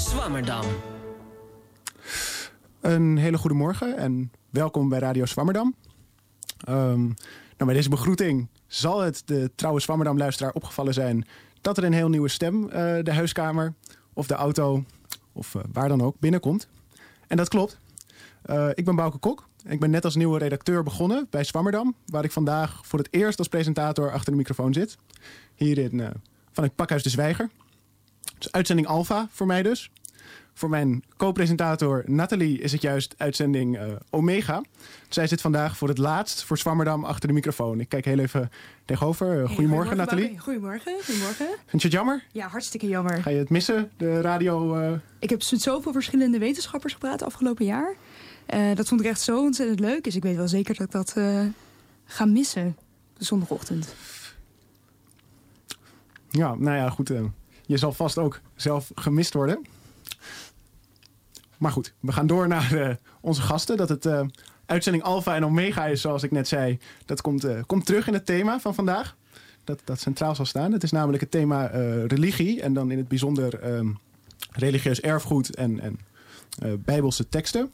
Radio Swammerdam. Een hele goede morgen en welkom bij Radio Swammerdam. Um, nou, bij deze begroeting zal het de trouwe Swammerdam-luisteraar opgevallen zijn... dat er een heel nieuwe stem uh, de huiskamer of de auto of uh, waar dan ook binnenkomt. En dat klopt. Uh, ik ben Bouke Kok. Ik ben net als nieuwe redacteur begonnen bij Swammerdam... waar ik vandaag voor het eerst als presentator achter de microfoon zit. Hier in, van het Pakhuis de Zwijger. Uitzending Alpha voor mij dus. Voor mijn co-presentator Nathalie is het juist uitzending uh, Omega. Zij zit vandaag voor het laatst voor Swammerdam achter de microfoon. Ik kijk heel even tegenover. Uh, goedemorgen, hey, Nathalie. Goedemorgen, goedemorgen. Vind je het jammer? Ja, hartstikke jammer. Ga je het missen, de radio? Uh... Ik heb met zoveel verschillende wetenschappers gepraat afgelopen jaar. dat vond ik echt zo ontzettend leuk. Dus ik weet wel zeker dat ik dat ga missen, de zondagochtend. Ja, nou ja, goed. Je zal vast ook zelf gemist worden. Maar goed, we gaan door naar uh, onze gasten. Dat het uh, uitzending Alpha en Omega is, zoals ik net zei. Dat komt, uh, komt terug in het thema van vandaag. Dat, dat centraal zal staan. Het is namelijk het thema religie. En dan in het bijzonder ehm, religieus erfgoed en, en bijbelse teksten.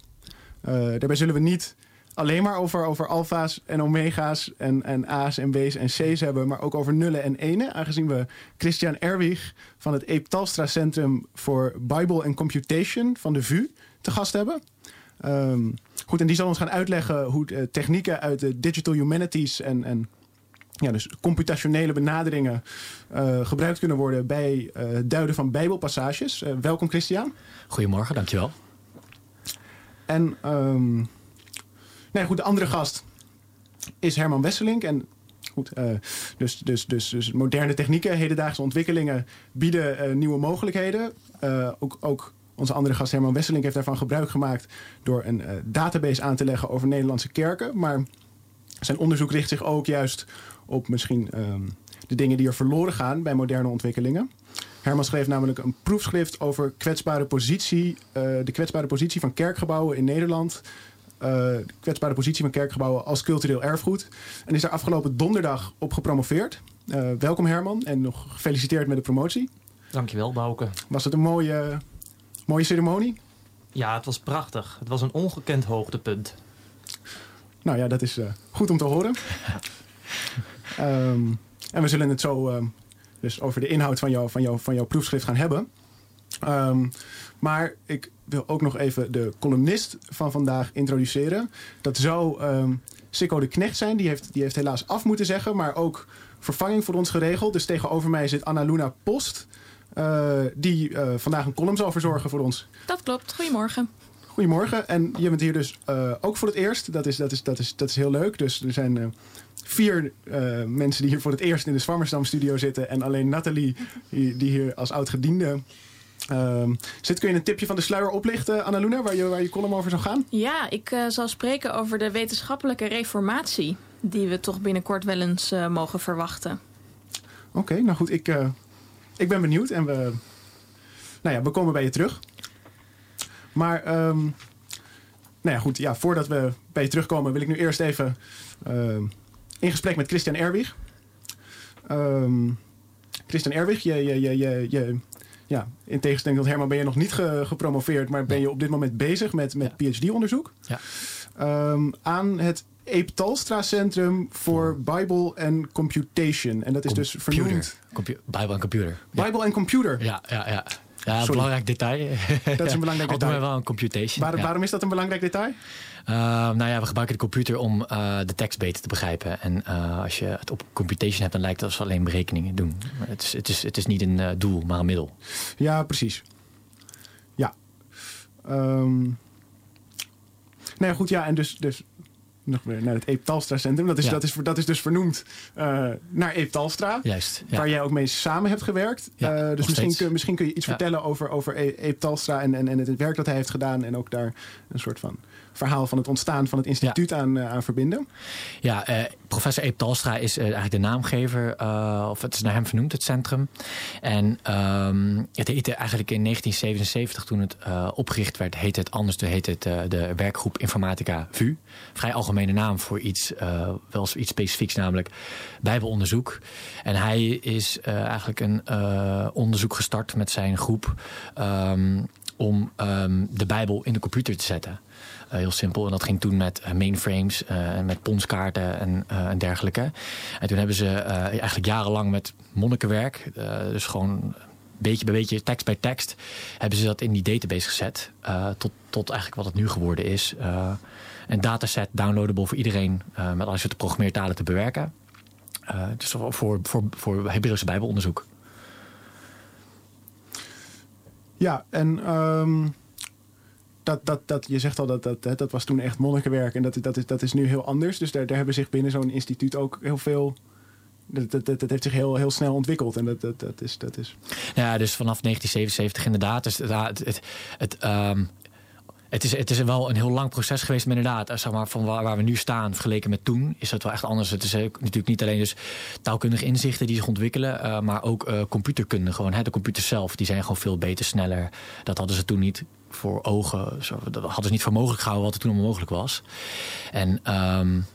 daarbij zullen we niet alleen maar over, over alfa's en omega's en, en A's en B's en C's hebben, maar ook over nullen en enen. Aangezien we Christian Erwig van het Eep Talstra Centrum voor Bible and Computation van de VU te gast hebben. Um, goed, en die zal ons gaan uitleggen hoe uh, technieken uit de digital humanities en, en ja, dus computationele benaderingen uh, gebruikt kunnen worden bij uh, het duiden van bijbelpassages. welkom Christian. Goedemorgen, dankjewel. En um, Nee, goed, de andere gast is Herman Wesselink. En goed, uh, dus, dus, dus, dus moderne technieken, hedendaagse ontwikkelingen bieden uh, nieuwe mogelijkheden. Uh, ook, ook onze andere gast Herman Wesselink heeft daarvan gebruik gemaakt door een database aan te leggen over Nederlandse kerken. Maar zijn onderzoek richt zich ook juist op misschien um, de dingen die er verloren gaan bij moderne ontwikkelingen. Herman schreef namelijk een proefschrift over kwetsbare positie, de kwetsbare positie van kerkgebouwen in Nederland uh, kwetsbare positie van kerkgebouwen als cultureel erfgoed. En is daar afgelopen donderdag op gepromoveerd. Uh, welkom Herman en nog gefeliciteerd met de promotie. Dankjewel Bouke. Was het een mooie, mooie ceremonie? Ja, het was prachtig. Het was een ongekend hoogtepunt. Nou ja, dat is uh, goed om te horen. um, en we zullen het zo uh, dus over de inhoud van, jou, van, jou, van jouw proefschrift gaan hebben. Um, maar ik wil ook nog even de columnist van vandaag introduceren. Dat zou um, Sikko de Knecht zijn. Die heeft, die heeft helaas af moeten zeggen, maar ook vervanging voor ons geregeld. Dus tegenover mij zit Anna Luna Post. Uh, die uh, vandaag een column zal verzorgen voor ons. Dat klopt. Goedemorgen. Goedemorgen. En je bent hier dus uh, ook voor het eerst. Dat is, dat is, dat is, dat is heel leuk. Dus er zijn vier mensen die hier voor het eerst in de Zwammersdam studio zitten. En alleen Nathalie, die, die hier als oud-gediende Um, zit, kun je een tipje van de sluier oplichten, Annaluna, waar je, waar je column over zou gaan? Ja, ik uh, zal spreken over de wetenschappelijke reformatie... die we toch binnenkort wel eens uh, mogen verwachten. Oké, okay, nou goed, ik, uh, ik ben benieuwd en we, nou ja, we komen bij je terug. Maar um, nou ja, goed, ja, voordat we bij je terugkomen... wil ik nu eerst even in gesprek met Christian Erwig. Um, Christian Erwig, je, je, je, je ja, in tegenstelling tot Herman ben je nog niet ge gepromoveerd, maar ben je op dit moment bezig met, met ja. PhD-onderzoek. Ja. Um, aan het Eep Talstra Centrum voor Bible and Computation. En dat is dus vernoemd... Compu Bible en computer. Bible en computer. Ja, ja, ja. Ja, een belangrijk detail. Dat is een belangrijk detail. Altijd wel een computation. Waar, ja. Waarom is dat een belangrijk detail? Uh, nou ja, we gebruiken de computer om uh, de tekst beter te begrijpen. En uh, als je het op computation hebt, dan lijkt het alsof we alleen berekeningen doen. Maar het, is, het, is, het is niet een doel, maar een middel. Ja, precies. Ja. Um, nou ja, goed, ja, en dus, dus nog weer naar het Eep Talstra Centrum. Dat is, ja. dat is, dat is dus vernoemd uh, naar Eep Talstra. Juist. Ja. Waar jij ook mee samen hebt gewerkt. Ja, uh, dus misschien kun, misschien kun je iets vertellen over, over Eep Talstra en, en, en het werk dat hij heeft gedaan. En ook daar een soort van verhaal van het ontstaan van het instituut aan, aan verbinden. Ja, professor Eep Talstra is eigenlijk de naamgever, of het is naar hem vernoemd, het centrum. En ehm, het heette eigenlijk in 1977, toen het opgericht werd, heette het anders. Toen heette het de werkgroep Informatica VU. Vrij algemene naam voor iets, wel iets specifieks, namelijk bijbelonderzoek. En hij is eigenlijk een onderzoek gestart met zijn groep ehm, om ehm, de Bijbel in de computer te zetten. Uh, heel simpel. En dat ging toen met uh, mainframes, uh, met ponskaarten en, en, dergelijke. En toen hebben ze eigenlijk jarenlang met monnikenwerk, dus gewoon beetje bij beetje, tekst bij tekst, hebben ze dat in die database gezet. tot, tot eigenlijk wat het nu geworden is. een dataset downloadable voor iedereen met als je de programmeertalen te bewerken. dus voor, voor, voor, voor Hebreeuwse Bijbelonderzoek. Ja, en um, dat, dat, dat, je zegt al dat dat, dat was toen echt monnikenwerk en dat, dat, is, dat is nu heel anders. Dus daar, daar hebben zich binnen zo'n instituut ook heel veel dat, dat, dat, heeft zich heel, heel snel ontwikkeld. En dat, dat, dat, is, dat is. Ja, dus vanaf 1977 inderdaad. Dus het, het, het, um, het, is, het is wel een heel lang proces geweest, maar inderdaad, zeg maar, van waar, waar, we nu staan vergeleken met toen, is dat wel echt anders. Het is natuurlijk niet alleen dus taalkundige inzichten die zich ontwikkelen, uh, maar ook computerkunde. Gewoon, hè, de computers zelf, die zijn gewoon veel beter, sneller. Dat hadden ze toen niet voor ogen, dat hadden ze niet voor mogelijk gehouden wat er toen onmogelijk was. En um,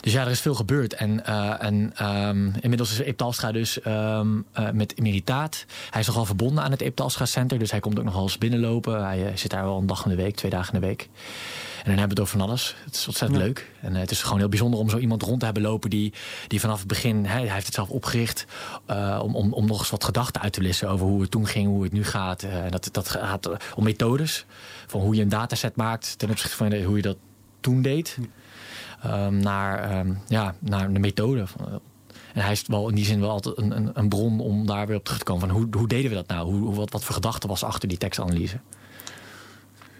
dus ja, er is veel gebeurd. En, uh, en um, inmiddels is Eep Talstra dus um, uh, met emeritaat. Hij is nogal verbonden aan het Eep Talstra Center. Dus hij komt ook nog wel eens binnenlopen. Hij uh, zit daar wel een dag in de week, twee dagen in de week. En dan hebben we het over van alles. Het is ontzettend ja. leuk. En het is gewoon heel bijzonder om zo iemand rond te hebben lopen die, die vanaf het begin, hij, hij heeft het zelf opgericht, uh, om, om, om nog eens wat gedachten uit te wissen over hoe het toen ging, hoe het nu gaat. En dat, dat gaat om methodes. Van hoe je een dataset maakt ten opzichte van hoe je dat toen deed. Um, naar, um, ja, naar de methode. En hij is wel in die zin wel altijd een, een, een, bron om daar weer op terug te komen. Van hoe, hoe deden we dat nou? Hoe, wat, wat voor gedachte was achter die tekstanalyse?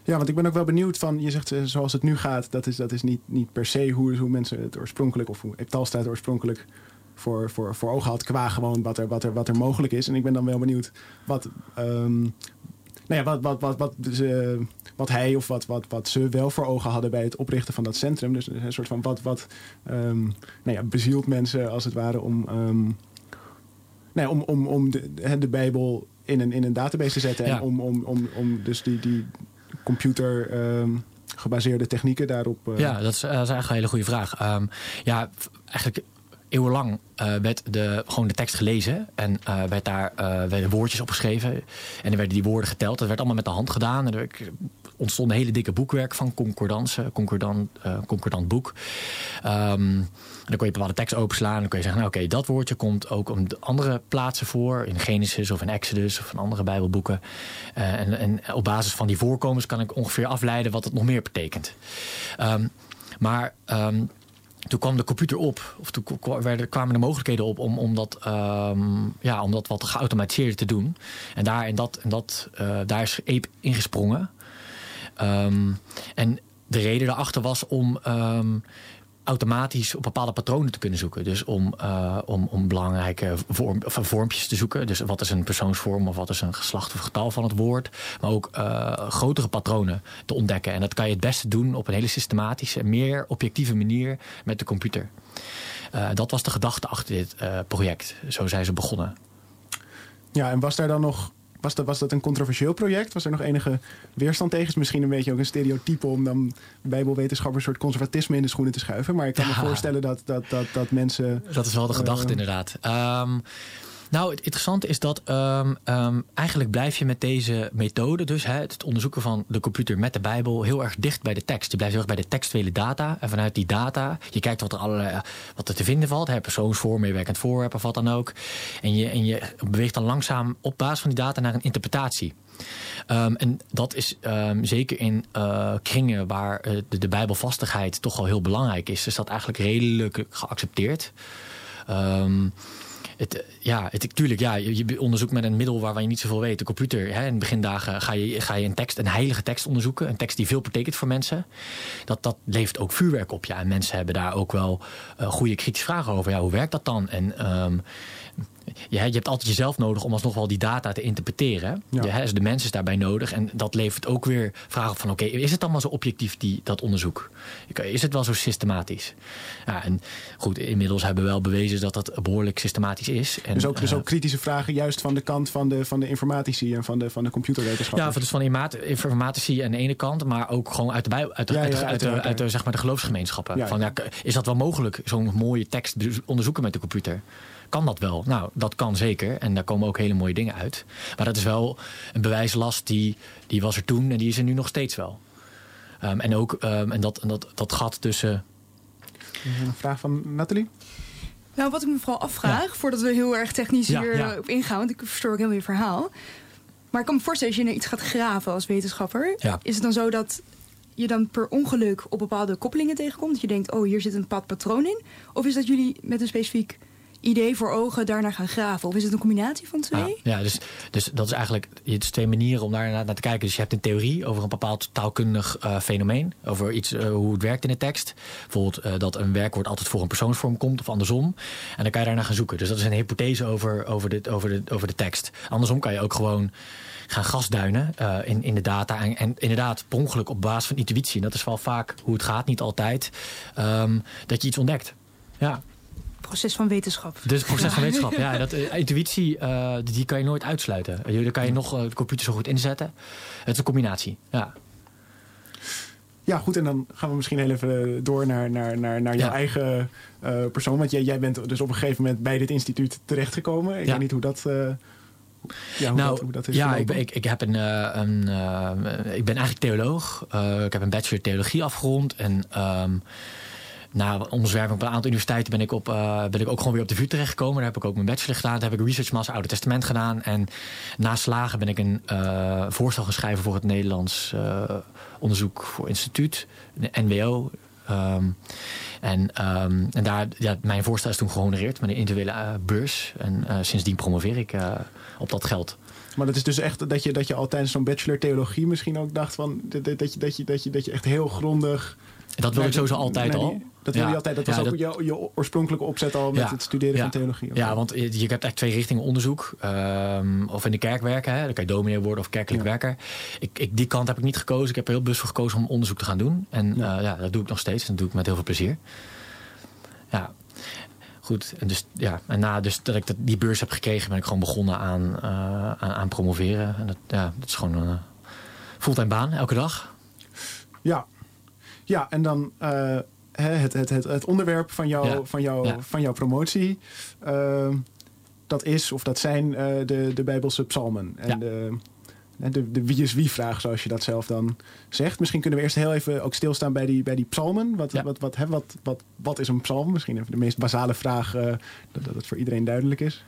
Ja, want ik ben ook wel benieuwd van, je zegt zoals het nu gaat, dat is, dat is niet, niet per se hoe, hoe mensen het oorspronkelijk, of hoe Eptalsta het oorspronkelijk voor, voor, voor ogen had, qua gewoon wat er, wat, er, wat er mogelijk is. En ik ben dan wel benieuwd wat, um, nou ja, wat, wat, wat, wat, dus, uh, wat hij of wat, wat, wat ze wel voor ogen hadden bij het oprichten van dat centrum. Dus een soort van wat, wat um, nou ja, bezielt mensen als het ware om, um, nou ja, om, om, om de, de Bijbel in een, in een database te zetten. Ja. En om, om, om, om dus die, die computer. Um, gebaseerde technieken daarop? Uh... Ja, dat is, dat is eigenlijk een hele goede vraag. Um, ja, eigenlijk eeuwenlang uh, werd de, gewoon de tekst gelezen. En uh, werd daar uh, werden woordjes opgeschreven. En dan werden die woorden geteld. Dat werd allemaal met de hand gedaan. En er ontstond een hele dikke boekwerk van concordance, concordant, concordant boek. Um, dan kon je bepaalde tekst openslaan. En dan kon je zeggen, nou, oké, dat woordje komt ook op andere plaatsen voor. In Genesis of in Exodus of in andere bijbelboeken. en, en op basis van die voorkomens kan ik ongeveer afleiden wat het nog meer betekent. Um, maar... Um, toen kwam de computer op, of toen kwamen de mogelijkheden op om, om, dat, um, ja, om dat wat geautomatiseerd te doen. En daar, en dat, en dat, uh, daar is Ape ingesprongen. Um, en de reden daarachter was om um, automatisch op bepaalde patronen te kunnen zoeken. Dus om, uh, om, om belangrijke vorm, vormpjes te zoeken. Dus wat is een persoonsvorm of wat is een geslacht of getal van het woord. Maar ook uh, grotere patronen te ontdekken. En dat kan je het beste doen op een hele systematische, meer objectieve manier met de computer. Dat was de gedachte achter dit project. Zo zijn ze begonnen. Ja, en was daar dan nog was dat, was dat een controversieel project? Was er nog enige weerstand tegen? Is misschien een beetje ook een stereotype om dan bijbelwetenschappers een soort conservatisme in de schoenen te schuiven. Maar ik kan ja. me voorstellen dat, dat, dat, dat mensen. Dat is wel de gedachte, uh, inderdaad. Um, nou, het interessante is dat um, um, eigenlijk blijf je met deze methode, dus hè, het onderzoeken van de computer met de Bijbel, heel erg dicht bij de tekst. Je blijft heel erg bij de textuele data. En vanuit die data, je kijkt wat er, allerlei, wat er te vinden valt, hè, persoonsvorm, meewerkend voorwerp of wat dan ook. En je, en je beweegt dan langzaam op basis van die data naar een interpretatie. Um, en dat is zeker in uh, kringen waar uh, de, de bijbelvastigheid toch wel heel belangrijk is, is dat eigenlijk redelijk geaccepteerd. Um, het, ja, het, tuurlijk, ja, je, onderzoekt met een middel waarvan je niet zoveel weet. De computer, hè, in de begindagen ga je, ga je een tekst, een heilige tekst onderzoeken. Een tekst die veel betekent voor mensen. Dat, dat levert ook vuurwerk op. Ja, en mensen hebben daar ook wel uh, goede kritische vragen over. Ja, hoe werkt dat dan? En um, je, je hebt altijd jezelf nodig om alsnog wel die data te interpreteren. Ja. Dus de mens is daarbij nodig. En dat levert ook weer vragen van... oké, is het allemaal zo objectief, die, dat onderzoek? Is het wel zo systematisch? Ja, en goed, inmiddels hebben we wel bewezen dat dat behoorlijk systematisch is. En, dus, ook, dus eh, ook kritische vragen juist van de kant van de, van de informatici en van de, van de computerwetenschappers. Ja, dus van informatici aan de ene kant, maar ook gewoon uit de, bij, uit de, Ja, uit de- ja, uit de, uit de, zeg maar de geloofsgemeenschappen. Ja, van, ja. ja, is dat wel mogelijk, zo'n mooie tekst be- onderzoeken met de computer? Kan dat wel? Nou, dat kan zeker. En daar komen ook hele mooie dingen uit. Maar dat is wel een bewijslast die, die was er toen en die is er nu nog steeds wel. Ehm, en ook ehm, en dat, en dat, dat gat tussen. Een vraag van Nathalie? Nou, wat ik me vooral afvraag, voordat we heel erg technisch Ja, hier ja. op ingaan, want ik verstoor ook helemaal je verhaal. Maar ik kan me voorstellen, als je iets gaat graven als wetenschapper, Ja. is het dan zo dat je dan per ongeluk op bepaalde koppelingen tegenkomt? Dat je denkt, oh, hier zit een bepaald patroon in? Of is dat jullie met een specifiek idee voor ogen daarnaar gaan graven? Of is het een combinatie van twee? Ja, ja dus, dus dat is eigenlijk je hebt twee manieren om daar naar, te kijken. Dus je hebt een theorie over een bepaald taalkundig eh, fenomeen. Over iets, eh, hoe het werkt in de tekst. Bijvoorbeeld eh, dat een werkwoord altijd voor een persoonsvorm komt of andersom. En dan kan je daarnaar gaan zoeken. Dus dat is een hypothese over, over, de, over, de, over de tekst. Andersom kan je ook gewoon gaan gasduinen in, in de data. En, en inderdaad, per ongeluk op basis van intuïtie. En dat is wel vaak hoe het gaat, niet altijd. ehm, dat je iets ontdekt. Ja, Proces van wetenschap. dus het proces van wetenschap. Ja, dat, eh, intuïtie, eh, die kan je nooit uitsluiten. Daar kan je nog eh, de computer zo goed inzetten. Het is een combinatie. Ja. Ja, goed. En dan gaan we misschien heel even door naar, naar, naar, naar jouw Ja. eigen eh, persoon. Want jij, jij bent dus op een gegeven moment bij dit instituut terechtgekomen. Ik Ja. weet niet hoe dat, eh, ja, hoe nou, dat, hoe dat is ja, ik ben, ik, ik, heb een, eh, een, eh, ik ben eigenlijk theoloog. Eh, ik heb een bachelor theologie afgerond. En ehm, na omzwerving op een aantal universiteiten ben ik, op, eh, ben ik ook gewoon weer op de VU terechtgekomen. Daar heb ik ook mijn bachelor gedaan. Daar heb ik Research Master Oude Testament gedaan. En na slagen ben ik een eh, voorstel geschreven voor het Nederlands eh, Onderzoek voor Instituut, de NWO. Ehm, en, ehm, en daar, mijn voorstel is toen gehonoreerd met een individuele beurs. En sindsdien promoveer ik op dat geld. Maar dat is dus echt dat je, dat je al tijdens zo'n bachelor theologie misschien ook dacht van... Dat, je, dat, je, dat, je, dat je echt heel grondig... Dat wil ik sowieso altijd al. Dat wil je altijd. Dat was ook dat- je, je oorspronkelijke opzet al met het studeren van theologie. Ja, want je, je hebt eigenlijk twee richtingen onderzoek. Ehm, of in de kerk werken. Hè. Dan kan je dominee worden of kerkelijk werker. Ik, ik, die kant heb ik niet gekozen. Ik heb er heel bewust voor gekozen om onderzoek te gaan doen. En Ja. ja. dat doe ik nog steeds. En dat doe ik met heel veel plezier. Ja, goed. En, dus, ja, en na dus dat ik dat, die beurs heb gekregen... ben ik gewoon begonnen aan, eh, aan, aan promoveren. En dat, ja, dat is gewoon een eh, fulltime baan, elke dag. Ja, ja en dan eh, het, het, het, het onderwerp van, jou, Ja. van, jou, Ja. van jouw promotie. ehm, dat is of dat zijn eh, de, de Bijbelse psalmen. En Ja. de, de, de wie is wie vraag, zoals je dat zelf dan zegt. Misschien kunnen we eerst heel even ook stilstaan bij die, bij die psalmen. Wat, Ja. wat, wat, hè, wat, wat, wat is een psalm? Misschien even de meest basale vraag, eh, dat, dat het voor iedereen duidelijk is.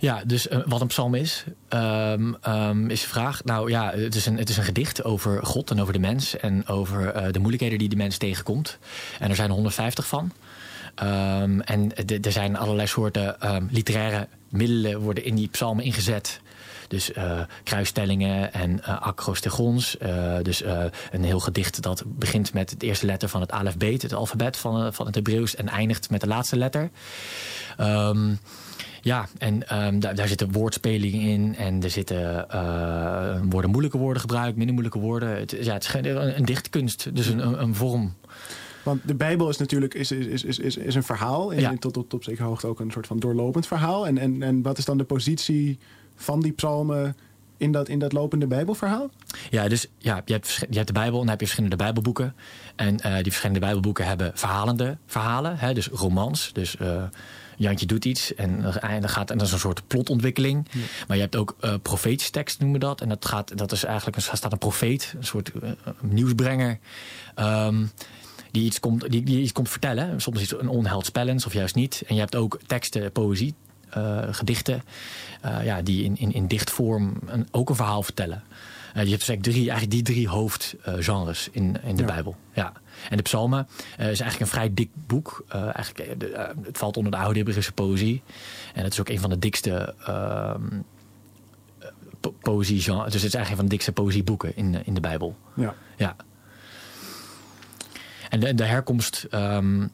Ja, dus eh, wat een psalm is, ehm, ehm, is de vraag. Nou ja, het is, een, het is een gedicht over God en over de mens en over eh, de moeilijkheden die de mens tegenkomt. En er zijn er 150 van. Ehm, en er zijn allerlei soorten literaire middelen worden in die psalmen ingezet. Dus eh, kruisstellingen en eh acrostegons. Dus een heel gedicht dat begint met het eerste letter van het alfabet, het alfabet van, van het Hebreeuws, en eindigt met de laatste letter. Ehm, ja, en ehm, daar, daar zitten woordspelingen in. En er zitten eh, worden moeilijke woorden gebruikt, minder moeilijke woorden. Het, is- ja, het is een, een dichtkunst, dus een, een, een vorm. Want de Bijbel is natuurlijk is, is, is, is, is een verhaal. En Ja. tot, tot op zekere hoogte ook een soort van doorlopend verhaal. En, en, en wat is dan de positie van die psalmen in dat, in dat lopende Bijbelverhaal? Ja, dus ja, je, hebt, je hebt de Bijbel en dan heb je verschillende Bijbelboeken. En eh, die verschillende Bijbelboeken hebben verhalende verhalen, hè, dus romans. Dus eh, Jantje doet iets en, dan gaat, en dat is een soort plotontwikkeling. Maar je hebt ook eh profetische tekst, noemen we dat. En dat, gaat, dat is eigenlijk een, staat een profeet, een soort eh, nieuwsbrenger. ehm, die iets, komt, die, die iets komt vertellen. Soms iets een onheilspellends of juist niet. En je hebt ook teksten, poëzie, eh, gedichten. ja, die in, in, in dichtvorm een, ook een verhaal vertellen. Je hebt dus eigenlijk, drie, eigenlijk die drie hoofdgenres in, in de Ja. Bijbel. Ja. En de psalmen eh, is eigenlijk een vrij dik boek. Eh, eigenlijk, eh, de, het valt onder de oude Hebreeuwse poëzie. En het is ook een van de dikste ehm eh, po poëzie-genre. Dus het is eigenlijk een van de dikste poëzieboeken in, in de Bijbel. Ja. Ja. En de, de herkomst ehm,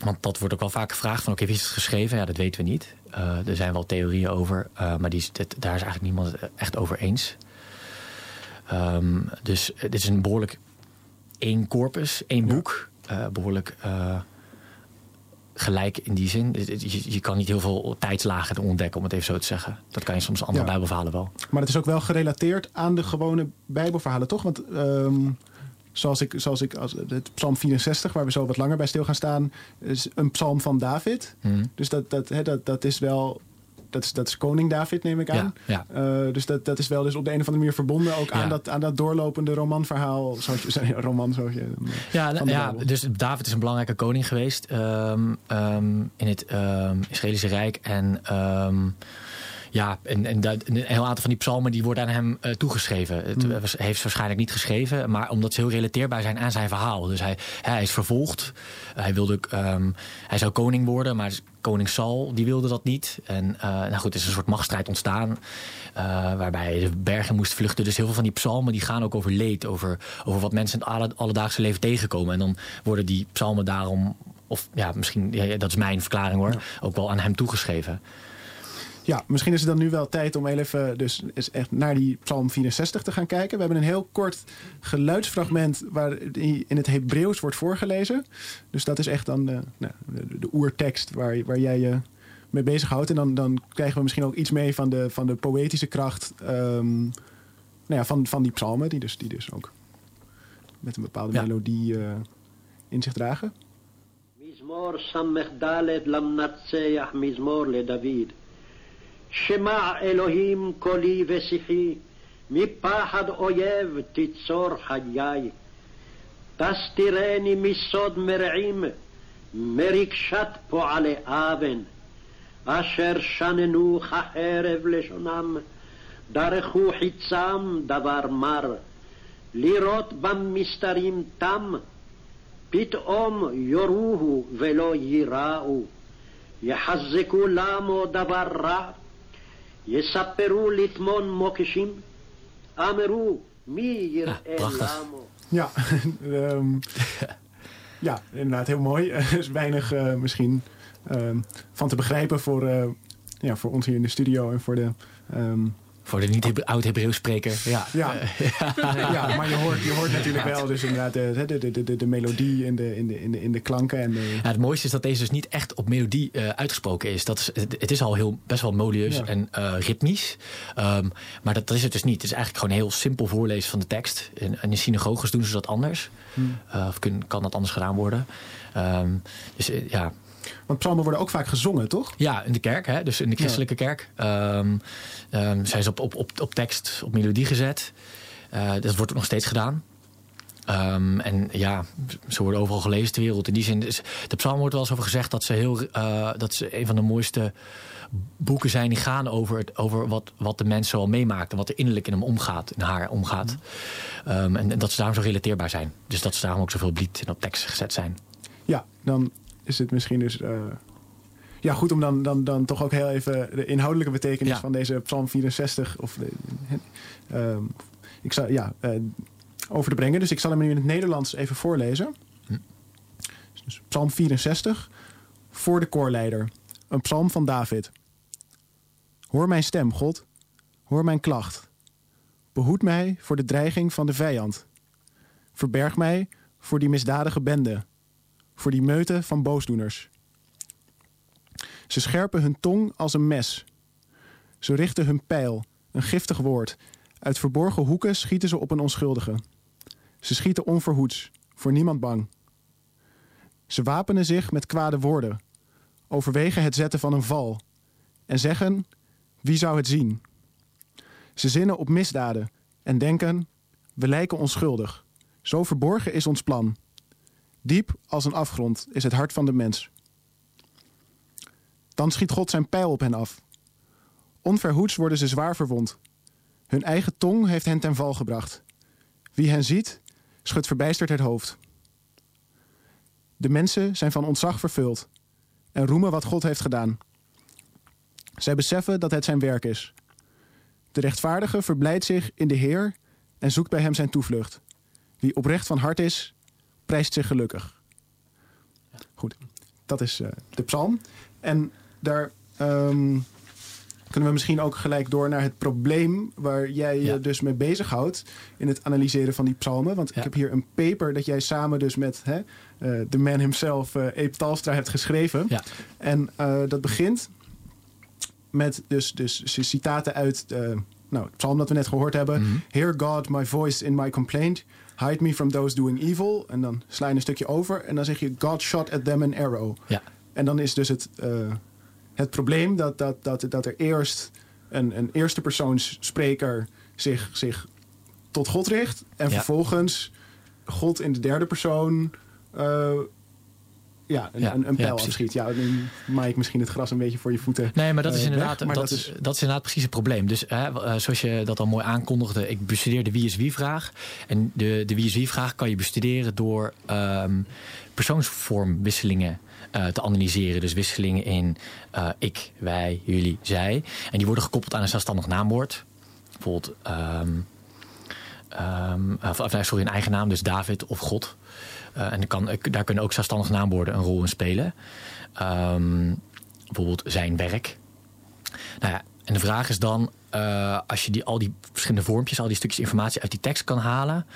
Want dat wordt ook wel vaak gevraagd van oké, wie is het geschreven? Ja, dat weten we niet. Uh, er zijn wel theorieën over, uh, maar die, dit, daar is eigenlijk niemand echt over eens. Um, dus dit is een behoorlijk één corpus, één boek. Uh, behoorlijk gelijk in die zin. Je, je, kan niet heel veel tijdslagen ontdekken, om het even zo te zeggen. Dat kan je soms andere ja. bijbelverhalen wel. Maar het is ook wel gerelateerd aan de gewone bijbelverhalen, toch? Want um, zoals ik, zoals ik als het psalm 64, waar we zo wat langer bij stil gaan staan, is een psalm van David. Hmm. Dus dat, dat, dat, dat is wel. Dat is, dat is koning David, neem ik aan. Ja, ja. Uh, dus dat, dat is wel dus op de een of andere manier verbonden ook ja. aan, dat, aan dat doorlopende romanverhaal. Zoals je roman zoals je. Ja, ja dus David is een belangrijke koning geweest um, um, in het um, Israëlische Rijk. En ja, en, en dat, een heel aantal van die psalmen die worden aan hem uh, toegeschreven. Het Hmm. heeft ze waarschijnlijk niet geschreven, maar omdat ze heel relateerbaar zijn aan zijn verhaal. Dus hij, hij is vervolgd. Hij, wilde, um, hij zou koning worden, maar koning Saul die wilde dat niet. En uh, nou goed, er is een soort machtsstrijd ontstaan. Uh, waarbij hij de bergen moest vluchten. Dus heel veel van die psalmen die gaan ook over leed. Over, over wat mensen in het alle, alledaagse leven tegenkomen. En dan worden die psalmen daarom... Of ja, misschien, ja, dat is mijn verklaring hoor. Ja. Ook wel aan hem toegeschreven. Ja, misschien is het dan nu wel tijd om even dus echt naar die Psalm 64 te gaan kijken. We hebben een heel kort geluidsfragment waar in het Hebreeuws wordt voorgelezen. Dus dat is echt dan de, nou, de, oertekst waar, waar jij je mee bezighoudt. En dan, dan krijgen we misschien ook iets mee van de, van de poëtische kracht um, nou ja, van, van die psalmen. Die dus, die dus ook met een bepaalde melodie eh, in zich dragen. Mizmor Sammech Dalet Lam Natseach Mizmor Le David. שמע אלוהים קולי ושיחי, מפחד אויב תצור חיי. תסתירני מסוד מרעים, מרגשת פועלי אבן, אשר שננו כחרב לשונם, דרכו חיצם דבר מר, לראות במסתרים תם, פתאום יורוהו ולא ייראו, יחזקו למו דבר רע, יספרו לטמון מוקשים, אמרו מי יראה למו. Ja, um, ja, inderdaad heel mooi. Er is weinig uh, misschien um, van te begrijpen voor, uh, ja, voor ons hier in de studio en voor de... Um, voor de niet oud-Hebreeuws spreker, ja. Ja. ja, maar je hoort, je hoort natuurlijk wel dus inderdaad de, de, de, de, de melodie in de, in, de, in, de, in de klanken. En de... ja, het mooiste is dat deze dus niet echt op melodie uh, uitgesproken is. Dat is het, het is al heel, best wel melodieus ja. en uh, ritmisch. Um, maar dat, dat, is het dus niet. Het is eigenlijk gewoon heel simpel voorlezen van de tekst. In, in de synagoges doen ze dat anders. Hmm. Uh, of kun, kan dat anders gedaan worden. Um, dus ja, want psalmen worden ook vaak gezongen, toch? Ja, in de kerk, hè? dus in de christelijke ja. kerk. Um, um, zijn ze op, op, op, op tekst, op melodie gezet. Uh, dat wordt ook nog steeds gedaan. Um, en ja, ze worden overal gelezen ter wereld. In die zin, is, de psalm wordt wel eens over gezegd dat ze, heel, uh, dat ze een van de mooiste boeken zijn die gaan over, het, over wat, wat de mens zoal meemaakt. En wat er innerlijk in hem omgaat, in haar omgaat. Mm. Um, en, en, dat ze daarom zo relateerbaar zijn. Dus dat ze daarom ook zoveel blied en op tekst gezet zijn. Ja, dan is het misschien dus... Uh, ja, goed om dan, dan, dan toch ook heel even de inhoudelijke betekenis ja. van deze Psalm 64 of de, uh, ik zal, ja, uh, over te brengen. Dus ik zal hem nu in het Nederlands even voorlezen. Hm. Dus psalm 64 voor de koorleider. Een psalm van David. Hoor mijn stem, God. Hoor mijn klacht. Behoed mij voor de dreiging van de vijand. Verberg mij voor die misdadige bende voor die meute van boosdoeners. Ze scherpen hun tong als een mes. Ze richten hun pijl, een giftig woord. Uit verborgen hoeken schieten ze op een onschuldige. Ze schieten onverhoeds, voor niemand bang. Ze wapenen zich met kwade woorden, overwegen het zetten van een val en zeggen: wie zou het zien? Ze zinnen op misdaden en denken: we lijken onschuldig. Zo verborgen is ons plan. Diep als een afgrond is het hart van de mens. Dan schiet God zijn pijl op hen af. Onverhoeds worden ze zwaar verwond. Hun eigen tong heeft hen ten val gebracht. Wie hen ziet, schudt verbijsterd het hoofd. De mensen zijn van ontzag vervuld en roemen wat God heeft gedaan. Zij beseffen dat het zijn werk is. De rechtvaardige verblijdt zich in de Heer en zoekt bij hem zijn toevlucht. Wie oprecht van hart is, prijst zich gelukkig. Goed. dat is eh, de psalm. En daar ehm, kunnen we misschien ook gelijk door naar het probleem waar jij je dus mee bezighoudt in het analyseren van die psalmen. Want Ja. ik heb hier een paper dat jij samen dus met hè, eh, de man himself, eh Abe Talstra, hebt geschreven. Ja. En dat begint met dus, dus citaten uit eh, nou, het psalm dat we net gehoord hebben. Mhm. Hear God, my voice in my complaint. Hide me from those doing evil. En dan sla je een stukje over. En dan zeg je, God shot at them an arrow. Ja. En dan is dus het, eh, het probleem dat, dat, dat, dat er eerst een, een eerste persoons spreker zich, zich tot God richt. En Ja. vervolgens God in de derde persoon eh, ja, een, Ja, een, een ja, pijl precies. afschiet. Ja, nu maai ik misschien het gras een beetje voor je voeten. Nee, maar dat is eh, inderdaad, weg, dat, dat is, is- dat is inderdaad precies het probleem. Dus hè, eh, zoals je dat al mooi aankondigde, ik bestudeer de wie is wie vraag. En de, de wie is wie vraag kan je bestuderen door ehm, persoonsvormwisselingen eh, te analyseren. Dus wisselingen in ik, wij, jullie, zij. En die worden gekoppeld aan een zelfstandig naamwoord. Bijvoorbeeld, ehm, ehm, of, sorry, een eigen naam, dus David of God. Eh, en kan, daar kunnen ook zelfstandige naamwoorden een rol in spelen. Ehm, bijvoorbeeld zijn werk. Nou ja, en de vraag is dan, eh, als je die, al die verschillende vormpjes, al die stukjes informatie uit die tekst kan halen,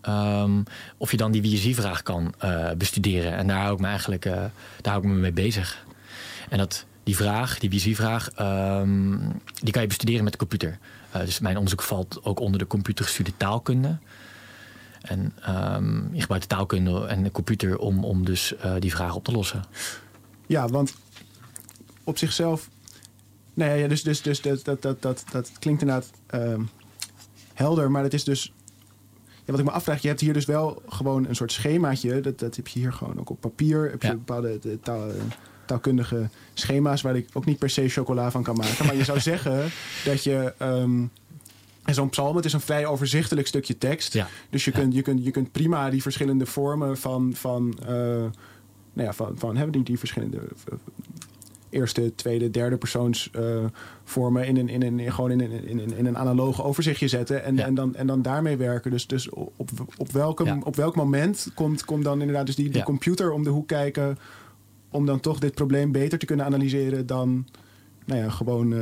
ehm, of je dan die wie is vraag kan eh, bestuderen. En daar hou ik me eigenlijk eh, daar hou ik me mee bezig. En dat, die vraag, die wie is vraag, ehm, die kan je bestuderen met de computer. Dus mijn onderzoek valt ook onder de computergestuurde taalkunde. En ehm, je gebruikt de taalkunde en de computer om, om dus eh, die vraag op te lossen. Ja, want op zichzelf. Nee, ja, dus, dus, dus dat, dat, dat, dat, dat klinkt inderdaad ehm, helder, maar het is dus. Ja, wat ik me afvraag, je hebt hier dus wel gewoon een soort schemaatje. Dat, dat heb je hier gewoon ook op papier. Heb je Ja. bepaalde de, taal, taalkundige schema's waar ik ook niet per se chocola van kan maken. Maar je zou zeggen dat je. ehm, en zo'n psalm, het is een vrij overzichtelijk stukje tekst. Ja. Dus je, Ja. kunt, je, kunt, je kunt prima die verschillende vormen van, van, eh, nou ja, van, van hebben die, die verschillende eh, eerste, tweede, derde persoons eh, vormen in een, in een, gewoon in een, in een, in een analoog overzichtje zetten en, Ja. en, dan, en dan daarmee werken. Dus, dus op, op, welke, Ja. op welk moment komt, komt dan inderdaad dus die, die Ja. computer om de hoek kijken om dan toch dit probleem beter te kunnen analyseren dan nou ja, gewoon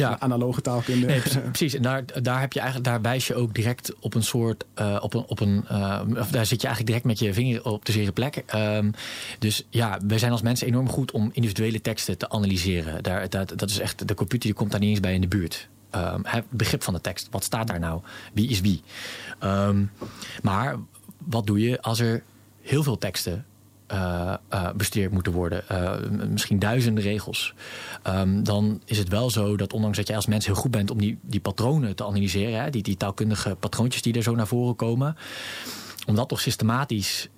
Ja, analoge taalkunde. Nee, precies. En daar, daar, heb je eigenlijk, daar wijs je ook direct op een soort. eh, op een, op een, eh, daar zit je eigenlijk direct met je vinger op de zere plek. Ehm, dus ja, wij zijn als mensen enorm goed om individuele teksten te analyseren. Daar, dat, dat is echt, de computer die komt daar niet eens bij in de buurt. Ehm, het begrip van de tekst. Wat staat daar nou? Wie is wie? Ehm, maar wat doe je als er heel veel teksten eh, eh, bestudeerd moeten worden. Eh, misschien duizenden regels. Ehm, dan is het wel zo dat ondanks dat jij als mens heel goed bent om die, die patronen te analyseren, hè, die, die taalkundige patroontjes die er zo naar voren komen, om dat toch systematisch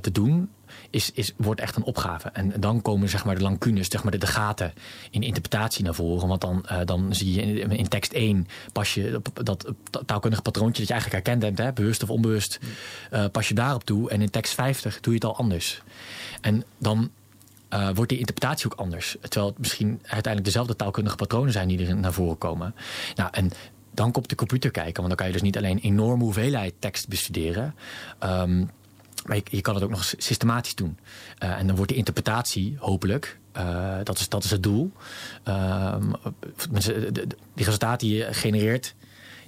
te doen, is, is, wordt echt een opgave. En dan komen zeg maar, de lacunes, zeg maar, de, gaten in interpretatie naar voren. Want dan, eh, dan zie je in, in tekst 1 pas je dat taalkundige patroontje dat je eigenlijk herkend hebt, hè, bewust of onbewust, eh, pas je daarop toe. En in tekst 50 doe je het al anders. En dan eh, wordt die interpretatie ook anders. Terwijl het misschien uiteindelijk dezelfde taalkundige patronen zijn die er naar voren komen. Nou, en dan komt de computer kijken. Want dan kan je dus niet alleen een enorme hoeveelheid tekst bestuderen. ehm, maar je, kan het ook nog systematisch doen. Eh, en dan wordt de interpretatie hopelijk, eh, dat, is, dat is het doel. Ehm, de- die resultaten die je genereert,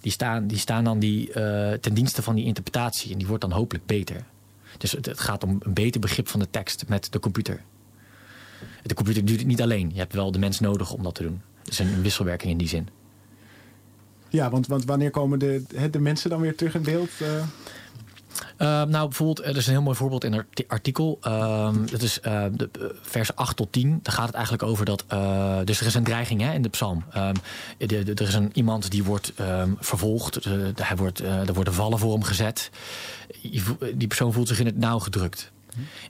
die staan, die staan dan die, eh, ten dienste van die interpretatie. En die wordt dan hopelijk beter. Dus het, gaat om een beter begrip van de tekst met de computer. De computer doet het niet alleen. Je hebt wel de mens nodig om dat te doen. Het is een wisselwerking in die zin. Ja, want, want wanneer komen de, de mensen dan weer terug in beeld? Eh? Uh, nou, bijvoorbeeld, er is een heel mooi voorbeeld in het artikel. Um, dat is uh, de, uh, vers 8 tot 10. Daar gaat het eigenlijk over dat. Uh, dus er is een dreiging hè, in de psalm. De, er is een, iemand die wordt vervolgd. hij wordt, er worden vallen voor hem gezet. Die persoon voelt zich in het nauw gedrukt.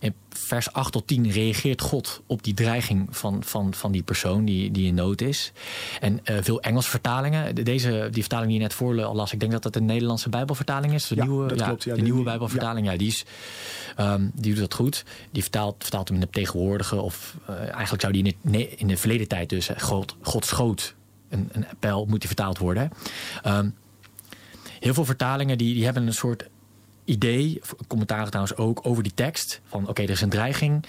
In vers 8 tot 10 reageert God op die dreiging van, van, van die persoon die, die in nood is. En uh, veel Engelse vertalingen, deze, die vertaling die je net voor las, ik denk dat dat een Nederlandse Bijbelvertaling is. De ja, nieuwe, ja, klopt, ja, de, de, nieuwe Bijbelvertaling, ja, die, is, um, die doet dat goed. Die vertaalt, vertaalt hem in de tegenwoordige, of uh, eigenlijk zou die in, het, in de verleden tijd dus, God, God schoot, een, een pijl moet die vertaald worden. Um, heel veel vertalingen die, die hebben een soort idee, commentaren trouwens ook, over die tekst. Van oké, er is een dreiging.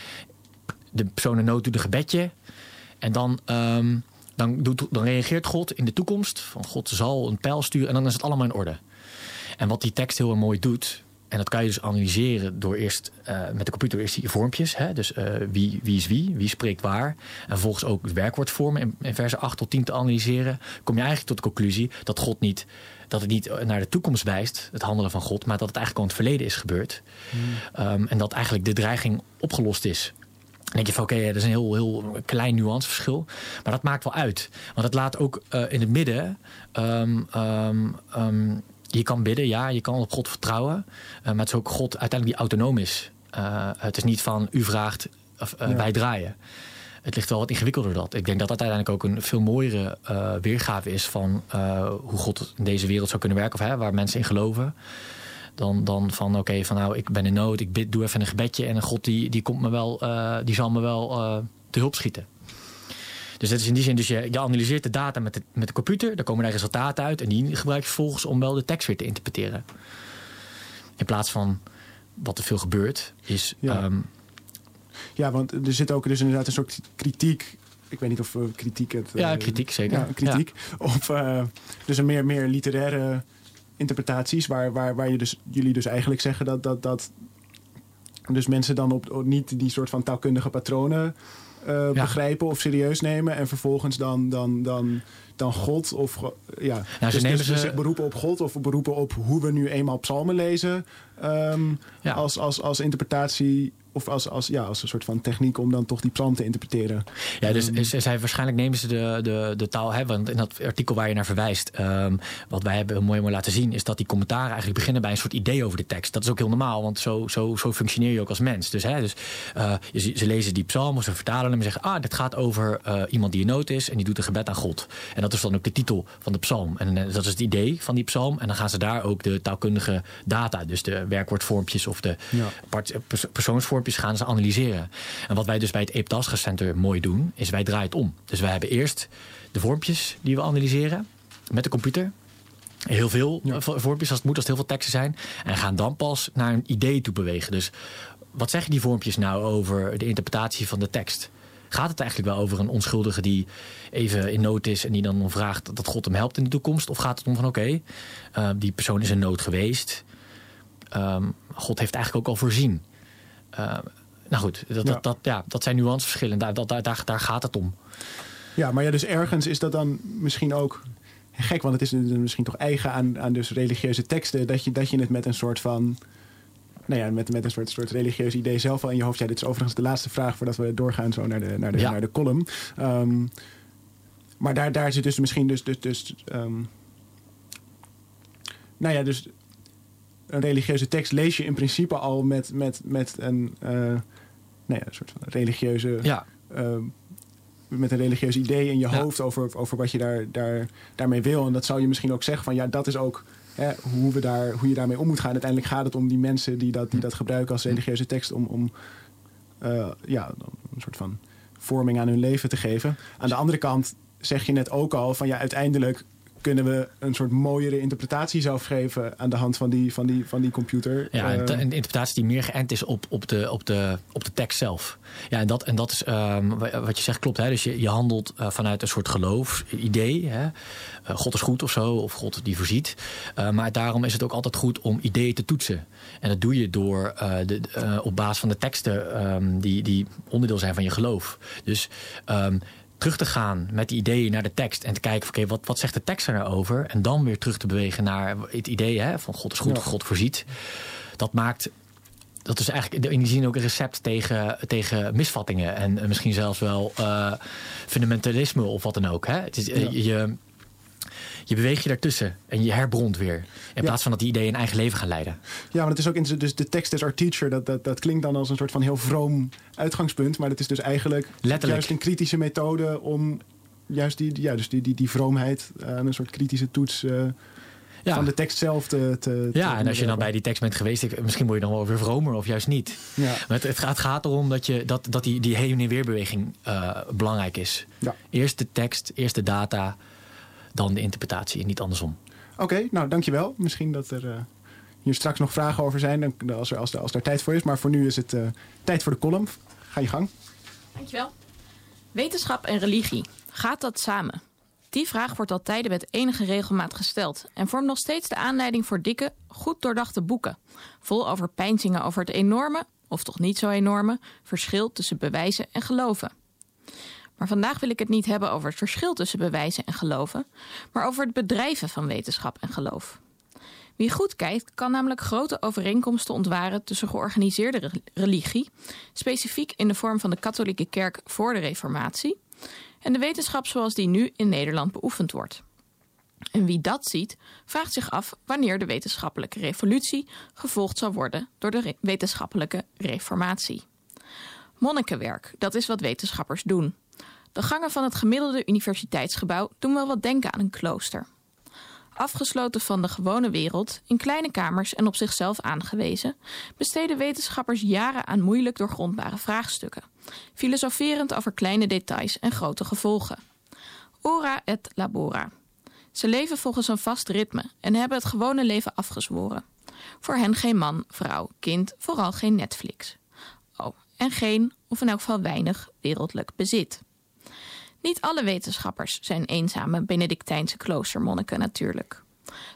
de persoon in nood doet een gebedje. En dan, ehm, dan, doet, dan reageert God in de toekomst. Van God zal een pijl sturen en dan is het allemaal in orde. En wat die tekst heel mooi doet, en dat kan je dus analyseren door eerst uh, met de computer eerst die vormpjes. Hè? Dus uh, wie, wie is wie, wie spreekt waar. En vervolgens ook werkwoordvormen in, in versen 8 tot 10 te analyseren. Kom je eigenlijk tot de conclusie dat God niet dat het niet naar de toekomst wijst, het handelen van God, maar dat het eigenlijk al in het verleden is gebeurd. Hmm. Um, en dat eigenlijk de dreiging opgelost is. Dan denk je van oké, okay, dat is een heel, heel klein nuanceverschil. Maar dat maakt wel uit. Want het laat ook uh, in het midden. Um, um, je kan bidden, ja, je kan op God vertrouwen. Uh, maar het is ook God uiteindelijk die autonoom is. Uh, het is niet van u vraagt, of ja. wij draaien het ligt wel wat ingewikkelder dat. Ik denk dat dat uiteindelijk ook een veel mooiere uh, weergave is van uh, hoe God in deze wereld zou kunnen werken, of hè, waar mensen in geloven. Dan, dan van oké, okay, van nou, ik ben in nood, ik bid, doe even een gebedje en een God die, die komt me wel, uh, die zal me wel te hulp schieten. Dus dat is in die zin, dus je, je analyseert de data met de, met de computer, daar komen daar resultaten uit en die gebruik je vervolgens om wel de tekst weer te interpreteren. In plaats van wat er veel gebeurt, is ja. Um, ja, want er zit ook dus inderdaad een soort kritiek. Ik weet niet of uh, kritiek het. Uh, ja, kritiek zeker. Ja, kritiek. Ja. Of uh, dus een meer, meer literaire interpretaties, waar, waar, waar je dus, jullie dus eigenlijk zeggen dat, dat, dat dus mensen dan op, op niet die soort van taalkundige patronen ja. begrijpen of serieus nemen. En vervolgens dan, dan, dan, dan God of ja. Nou, dus, nemen dus, ze... dus beroepen op God of beroepen op hoe we nu eenmaal psalmen lezen. Um, ja. als, als, als interpretatie of als, als, ja, als een soort van techniek om dan toch die psalm te interpreteren. Ja, dus um, zij, waarschijnlijk nemen ze de, de, de taal, hè, want in dat artikel waar je naar verwijst, um, wat wij hebben mooi, mooi laten zien, is dat die commentaren eigenlijk beginnen bij een soort idee over de tekst. Dat is ook heel normaal, want zo, zo, zo functioneer je ook als mens. Dus, hè, dus uh, je, ze lezen die psalm, of ze vertalen hem en zeggen, ah, dit gaat over uh, iemand die in nood is en die doet een gebed aan God. En dat is dan ook de titel van de psalm. En uh, dat is het idee van die psalm. En dan gaan ze daar ook de taalkundige data, dus de werkwoordvormpjes of de ja. persoonsvormpjes gaan ze analyseren. En wat wij dus bij het Eeptasker Center mooi doen, is wij draaien het om. Dus wij hebben eerst de vormpjes die we analyseren met de computer. Heel veel ja. vormpjes als het moet, als het heel veel teksten zijn. En gaan dan pas naar een idee toe bewegen. Dus wat zeggen die vormpjes nou over de interpretatie van de tekst? Gaat het eigenlijk wel over een onschuldige die even in nood is en die dan vraagt dat God hem helpt in de toekomst? Of gaat het om van oké, okay, uh, die persoon is in nood geweest. Um, God heeft eigenlijk ook al voorzien. Uh, nou goed, dat, ja. Dat, dat, ja, dat zijn nuanceverschillen. Daar, dat, daar, daar, daar gaat het om. Ja, maar ja, dus ergens is dat dan misschien ook gek, want het is misschien toch eigen aan, aan dus religieuze teksten, dat je, dat je het met een soort van. Nou ja, met, met een soort, soort religieus idee zelf al in je hoofd. Ja, dit is overigens de laatste vraag voordat we doorgaan zo naar de, naar de, ja. naar de column. Um, maar daar, daar zit dus misschien dus. dus, dus um, nou ja, dus een religieuze tekst lees je in principe al met, met, met een, uh, nou ja, een soort van religieuze. Ja. Uh, met een religieus idee in je ja. hoofd over, over wat je daar, daar, daarmee wil. En dat zou je misschien ook zeggen van ja, dat is ook hoe, we daar, hoe je daarmee om moet gaan. Uiteindelijk gaat het om die mensen die dat, die dat gebruiken als religieuze tekst om, om uh, ja, een soort van vorming aan hun leven te geven. Aan de andere kant zeg je net ook al van ja, uiteindelijk kunnen we een soort mooiere interpretatie zelf geven aan de hand van die, van die, van die computer. Ja, een, een interpretatie die meer geënt is op, op, de, op, de, op de tekst zelf. Ja, en dat, en dat is um, wat je zegt klopt. Hè? Dus je, je handelt uh, vanuit een soort geloofsidee. Hè? Uh, God is goed of zo, of God die voorziet. Uh, maar daarom is het ook altijd goed om ideeën te toetsen. En dat doe je door de, op basis van de teksten um, die, die onderdeel zijn van je geloof. Dus um, terug te gaan met die ideeën naar de tekst. En te kijken, oké, okay, wat, wat zegt de tekst er nou over? En dan weer terug te bewegen naar het idee hè, van God is goed, ja. God voorziet. Dat maakt dat is eigenlijk in die zin ook een recept tegen, tegen misvattingen. En misschien zelfs wel uh, fundamentalisme of wat dan ook. Hè? Het is, ja. je, je beweegt je daartussen en je herbrondt weer. In ja. plaats van dat die ideeën een eigen leven gaan leiden. Ja, maar het is ook in dus de tekst is our teacher. Dat, dat, dat klinkt dan als een soort van heel vroom uitgangspunt. Maar het is dus eigenlijk Letterlijk. juist een kritische methode om juist die, ja, dus die, die, die vroomheid aan een soort kritische toets. Uh, ja. van de tekst zelf te, te Ja, te en als je dan bij die tekst bent geweest, misschien word je dan wel weer vromer of juist niet. Ja. Maar het, het, gaat, het gaat erom dat, je, dat, dat die, die heen- en weerbeweging uh, belangrijk is. Ja. Eerst de tekst, eerst de data, dan de interpretatie en niet andersom. Oké, okay, nou dankjewel. Misschien dat er uh, hier straks nog vragen over zijn, als er, als, er, als er tijd voor is. Maar voor nu is het uh, tijd voor de column. Ga je gang. Dankjewel. Wetenschap en religie. Gaat dat samen? Die vraag wordt al tijden met enige regelmaat gesteld en vormt nog steeds de aanleiding voor dikke, goed doordachte boeken. Vol overpeinzingen over het enorme, of toch niet zo enorme, verschil tussen bewijzen en geloven. Maar vandaag wil ik het niet hebben over het verschil tussen bewijzen en geloven, maar over het bedrijven van wetenschap en geloof. Wie goed kijkt, kan namelijk grote overeenkomsten ontwaren tussen georganiseerde re- religie, specifiek in de vorm van de katholieke kerk voor de Reformatie, en de wetenschap zoals die nu in Nederland beoefend wordt. En wie dat ziet, vraagt zich af wanneer de wetenschappelijke revolutie gevolgd zal worden door de wetenschappelijke reformatie. Monnikenwerk, dat is wat wetenschappers doen. De gangen van het gemiddelde universiteitsgebouw doen wel wat denken aan een klooster. Afgesloten van de gewone wereld, in kleine kamers en op zichzelf aangewezen, besteden wetenschappers jaren aan moeilijk doorgrondbare vraagstukken, filosoferend over kleine details en grote gevolgen. Ora et labora. Ze leven volgens een vast ritme en hebben het gewone leven afgezworen. Voor hen geen man, vrouw, kind, vooral geen Netflix. Oh, en geen, of in elk geval weinig, wereldlijk bezit. Niet alle wetenschappers zijn eenzame Benedictijnse kloostermonniken natuurlijk.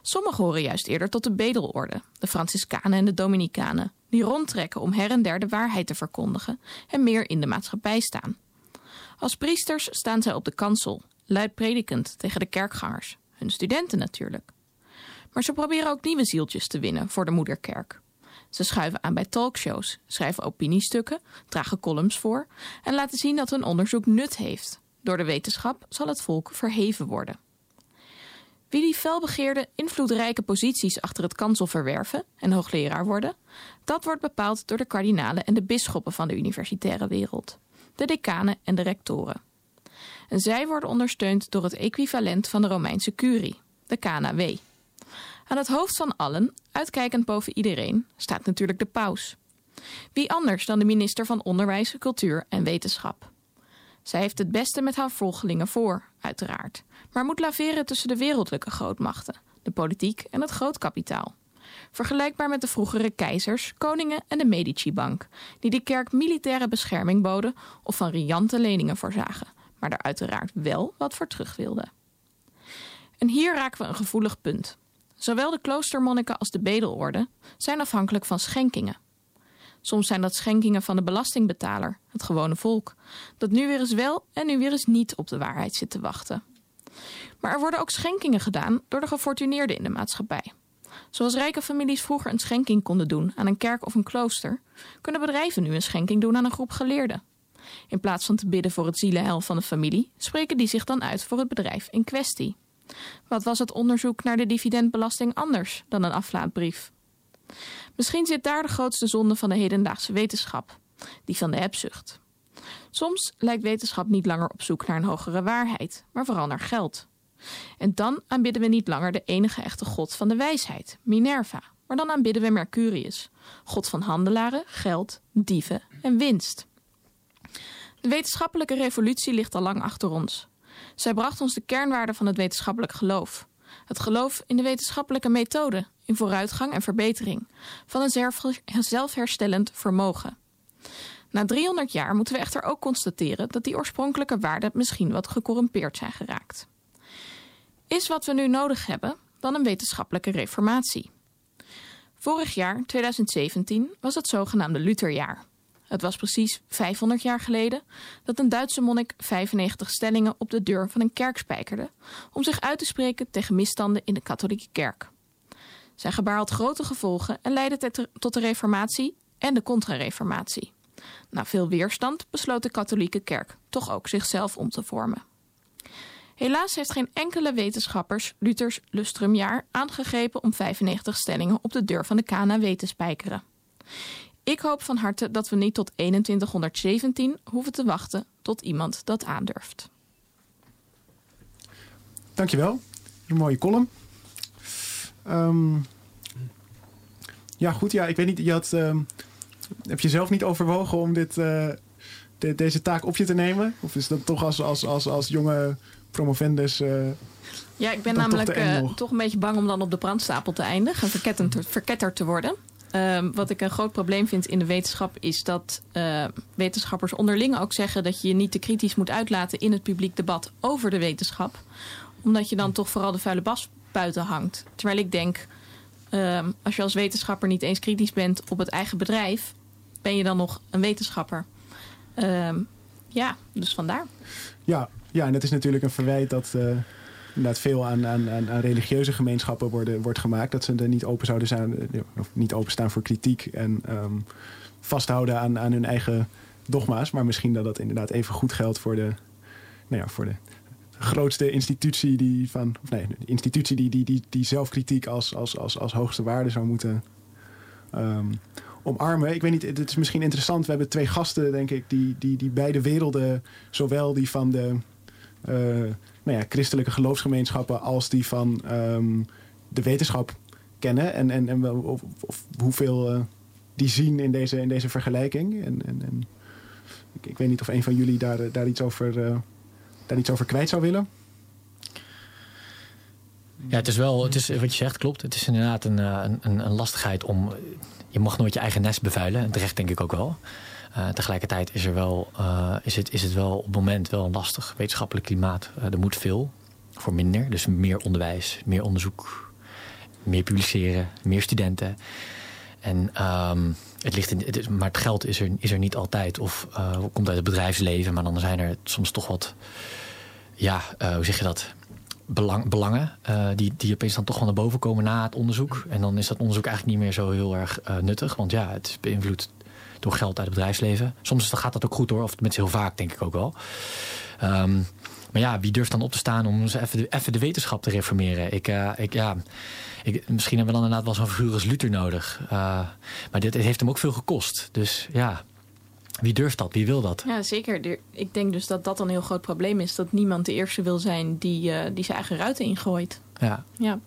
Sommigen horen juist eerder tot de bedelorde, de Franciscanen en de Dominicanen, die rondtrekken om her en der de waarheid te verkondigen en meer in de maatschappij staan. Als priesters staan zij op de kansel, luid predikend tegen de kerkgangers, hun studenten natuurlijk. Maar ze proberen ook nieuwe zieltjes te winnen voor de moederkerk. Ze schuiven aan bij talkshows, schrijven opiniestukken, dragen columns voor en laten zien dat hun onderzoek nut heeft. Door de wetenschap zal het volk verheven worden. Wie die felbegeerde, invloedrijke posities achter het kansel verwerven en hoogleraar worden, dat wordt bepaald door de kardinalen en de bisschoppen van de universitaire wereld, de decanen en de rectoren. En zij worden ondersteund door het equivalent van de Romeinse curie, de KNW. Aan het hoofd van allen, uitkijkend boven iedereen, staat natuurlijk de paus. Wie anders dan de minister van Onderwijs, Cultuur en Wetenschap? Zij heeft het beste met haar volgelingen voor, uiteraard, maar moet laveren tussen de wereldlijke grootmachten, de politiek en het grootkapitaal. Vergelijkbaar met de vroegere keizers, koningen en de Medici-bank, die de kerk militaire bescherming boden of van riante leningen voorzagen, maar daar uiteraard wel wat voor terug wilden. En hier raken we een gevoelig punt. Zowel de kloostermonniken als de bedelorde zijn afhankelijk van schenkingen. Soms zijn dat schenkingen van de belastingbetaler, het gewone volk, dat nu weer eens wel en nu weer eens niet op de waarheid zit te wachten. Maar er worden ook schenkingen gedaan door de gefortuneerden in de maatschappij. Zoals rijke families vroeger een schenking konden doen aan een kerk of een klooster, kunnen bedrijven nu een schenking doen aan een groep geleerden. In plaats van te bidden voor het zielenheil van de familie, spreken die zich dan uit voor het bedrijf in kwestie. Wat was het onderzoek naar de dividendbelasting anders dan een aflaatbrief? Misschien zit daar de grootste zonde van de hedendaagse wetenschap, die van de hebzucht. Soms lijkt wetenschap niet langer op zoek naar een hogere waarheid, maar vooral naar geld. En dan aanbidden we niet langer de enige echte god van de wijsheid, Minerva, maar dan aanbidden we Mercurius, god van handelaren, geld, dieven en winst. De wetenschappelijke revolutie ligt al lang achter ons. Zij bracht ons de kernwaarden van het wetenschappelijk geloof. Het geloof in de wetenschappelijke methode, in vooruitgang en verbetering, van een zelfherstellend vermogen. Na 300 jaar moeten we echter ook constateren dat die oorspronkelijke waarden misschien wat gecorrumpeerd zijn geraakt. Is wat we nu nodig hebben dan een wetenschappelijke reformatie? Vorig jaar, 2017, was het zogenaamde Lutherjaar. Het was precies 500 jaar geleden dat een Duitse monnik 95 stellingen op de deur van een kerk spijkerde om zich uit te spreken tegen misstanden in de katholieke kerk. Zijn gebaar had grote gevolgen en leidde tot de reformatie en de contra-reformatie. Na veel weerstand besloot de katholieke kerk toch ook zichzelf om te vormen. Helaas heeft geen enkele wetenschappers Luthers lustrumjaar aangegrepen om 95 stellingen op de deur van de KNW te spijkeren. Ik hoop van harte dat we niet tot 2117 hoeven te wachten tot iemand dat aandurft. Dankjewel. Een mooie column. Um, ja, goed. Ja, ik weet niet. Je had, um, heb je zelf niet overwogen om dit, uh, de, deze taak op je te nemen? Of is dat toch als, als, als, als jonge promovendus. Uh, ja, ik ben namelijk toch, uh, toch, een beetje bang om dan op de brandstapel te eindigen en verketterd te, verketterd te worden. Ehm, wat ik een groot probleem vind in de wetenschap is dat uh, wetenschappers onderling ook zeggen dat je je niet te kritisch moet uitlaten in het publiek debat over de wetenschap. Omdat je dan toch vooral de vuile bas buiten hangt. Terwijl ik denk, um, als je als wetenschapper niet eens kritisch bent op het eigen bedrijf, ben je dan nog een wetenschapper. Um, ja, dus vandaar. Ja, ja, en het is natuurlijk een verwijt dat. Uh inderdaad veel aan, aan, aan, religieuze gemeenschappen worden, wordt gemaakt. Dat ze er niet open zouden zijn, eh, of niet openstaan voor kritiek en um, vasthouden aan, aan hun eigen dogma's. Maar misschien dat dat inderdaad even goed geldt voor de, nou ja, voor de grootste institutie die van. Of nee, de institutie die, die, die, die zelfkritiek als, als, als, als hoogste waarde zou moeten. Um, omarmen. Ik weet niet, het is misschien interessant. We hebben twee gasten, denk ik, die, die, die beide werelden, zowel die van de uh, nou ja, christelijke geloofsgemeenschappen als die van um, de wetenschap kennen. En, en, en of, hoeveel uh, die zien in deze, in deze vergelijking. En, en, en ik, ik, weet niet of een van jullie daar, daar, iets over, uh, daar iets over kwijt zou willen. Ja, het is wel, het is, wat je zegt klopt. Het is inderdaad een, een, een lastigheid om. Je mag nooit je eigen nest bevuilen. En terecht denk ik ook wel. Uh, tegelijkertijd is, er wel, uh, is, het, is het wel op het moment wel een lastig wetenschappelijk klimaat. Uh, er moet veel voor minder. Dus meer onderwijs, meer onderzoek, meer publiceren, meer studenten. En um, het ligt in, het maar het geld is er, is er niet altijd. Of komt uit het bedrijfsleven. Maar dan zijn er soms toch wat, ja, hoe zeg je dat? Belang, belangen die, die opeens dan toch wel naar boven komen na het onderzoek. En dan is dat onderzoek eigenlijk niet meer zo heel erg nuttig. Want ja, het beïnvloedt door geld uit het bedrijfsleven. Soms gaat dat ook goed hoor, of met heel vaak denk ik ook wel. Um, maar ja, wie durft dan op te staan om even de, even de wetenschap te reformeren? Ik, uh, ik, ja, ik, misschien hebben we dan inderdaad wel zo'n figuur als Luther nodig. Uh, maar dit heeft hem ook veel gekost. Dus ja, wie durft dat? Wie wil dat? Ja, zeker. Ik denk dus dat dat een heel groot probleem is. Dat niemand de eerste wil zijn die, uh, die zijn eigen ruiten ingooit. Ja. ja.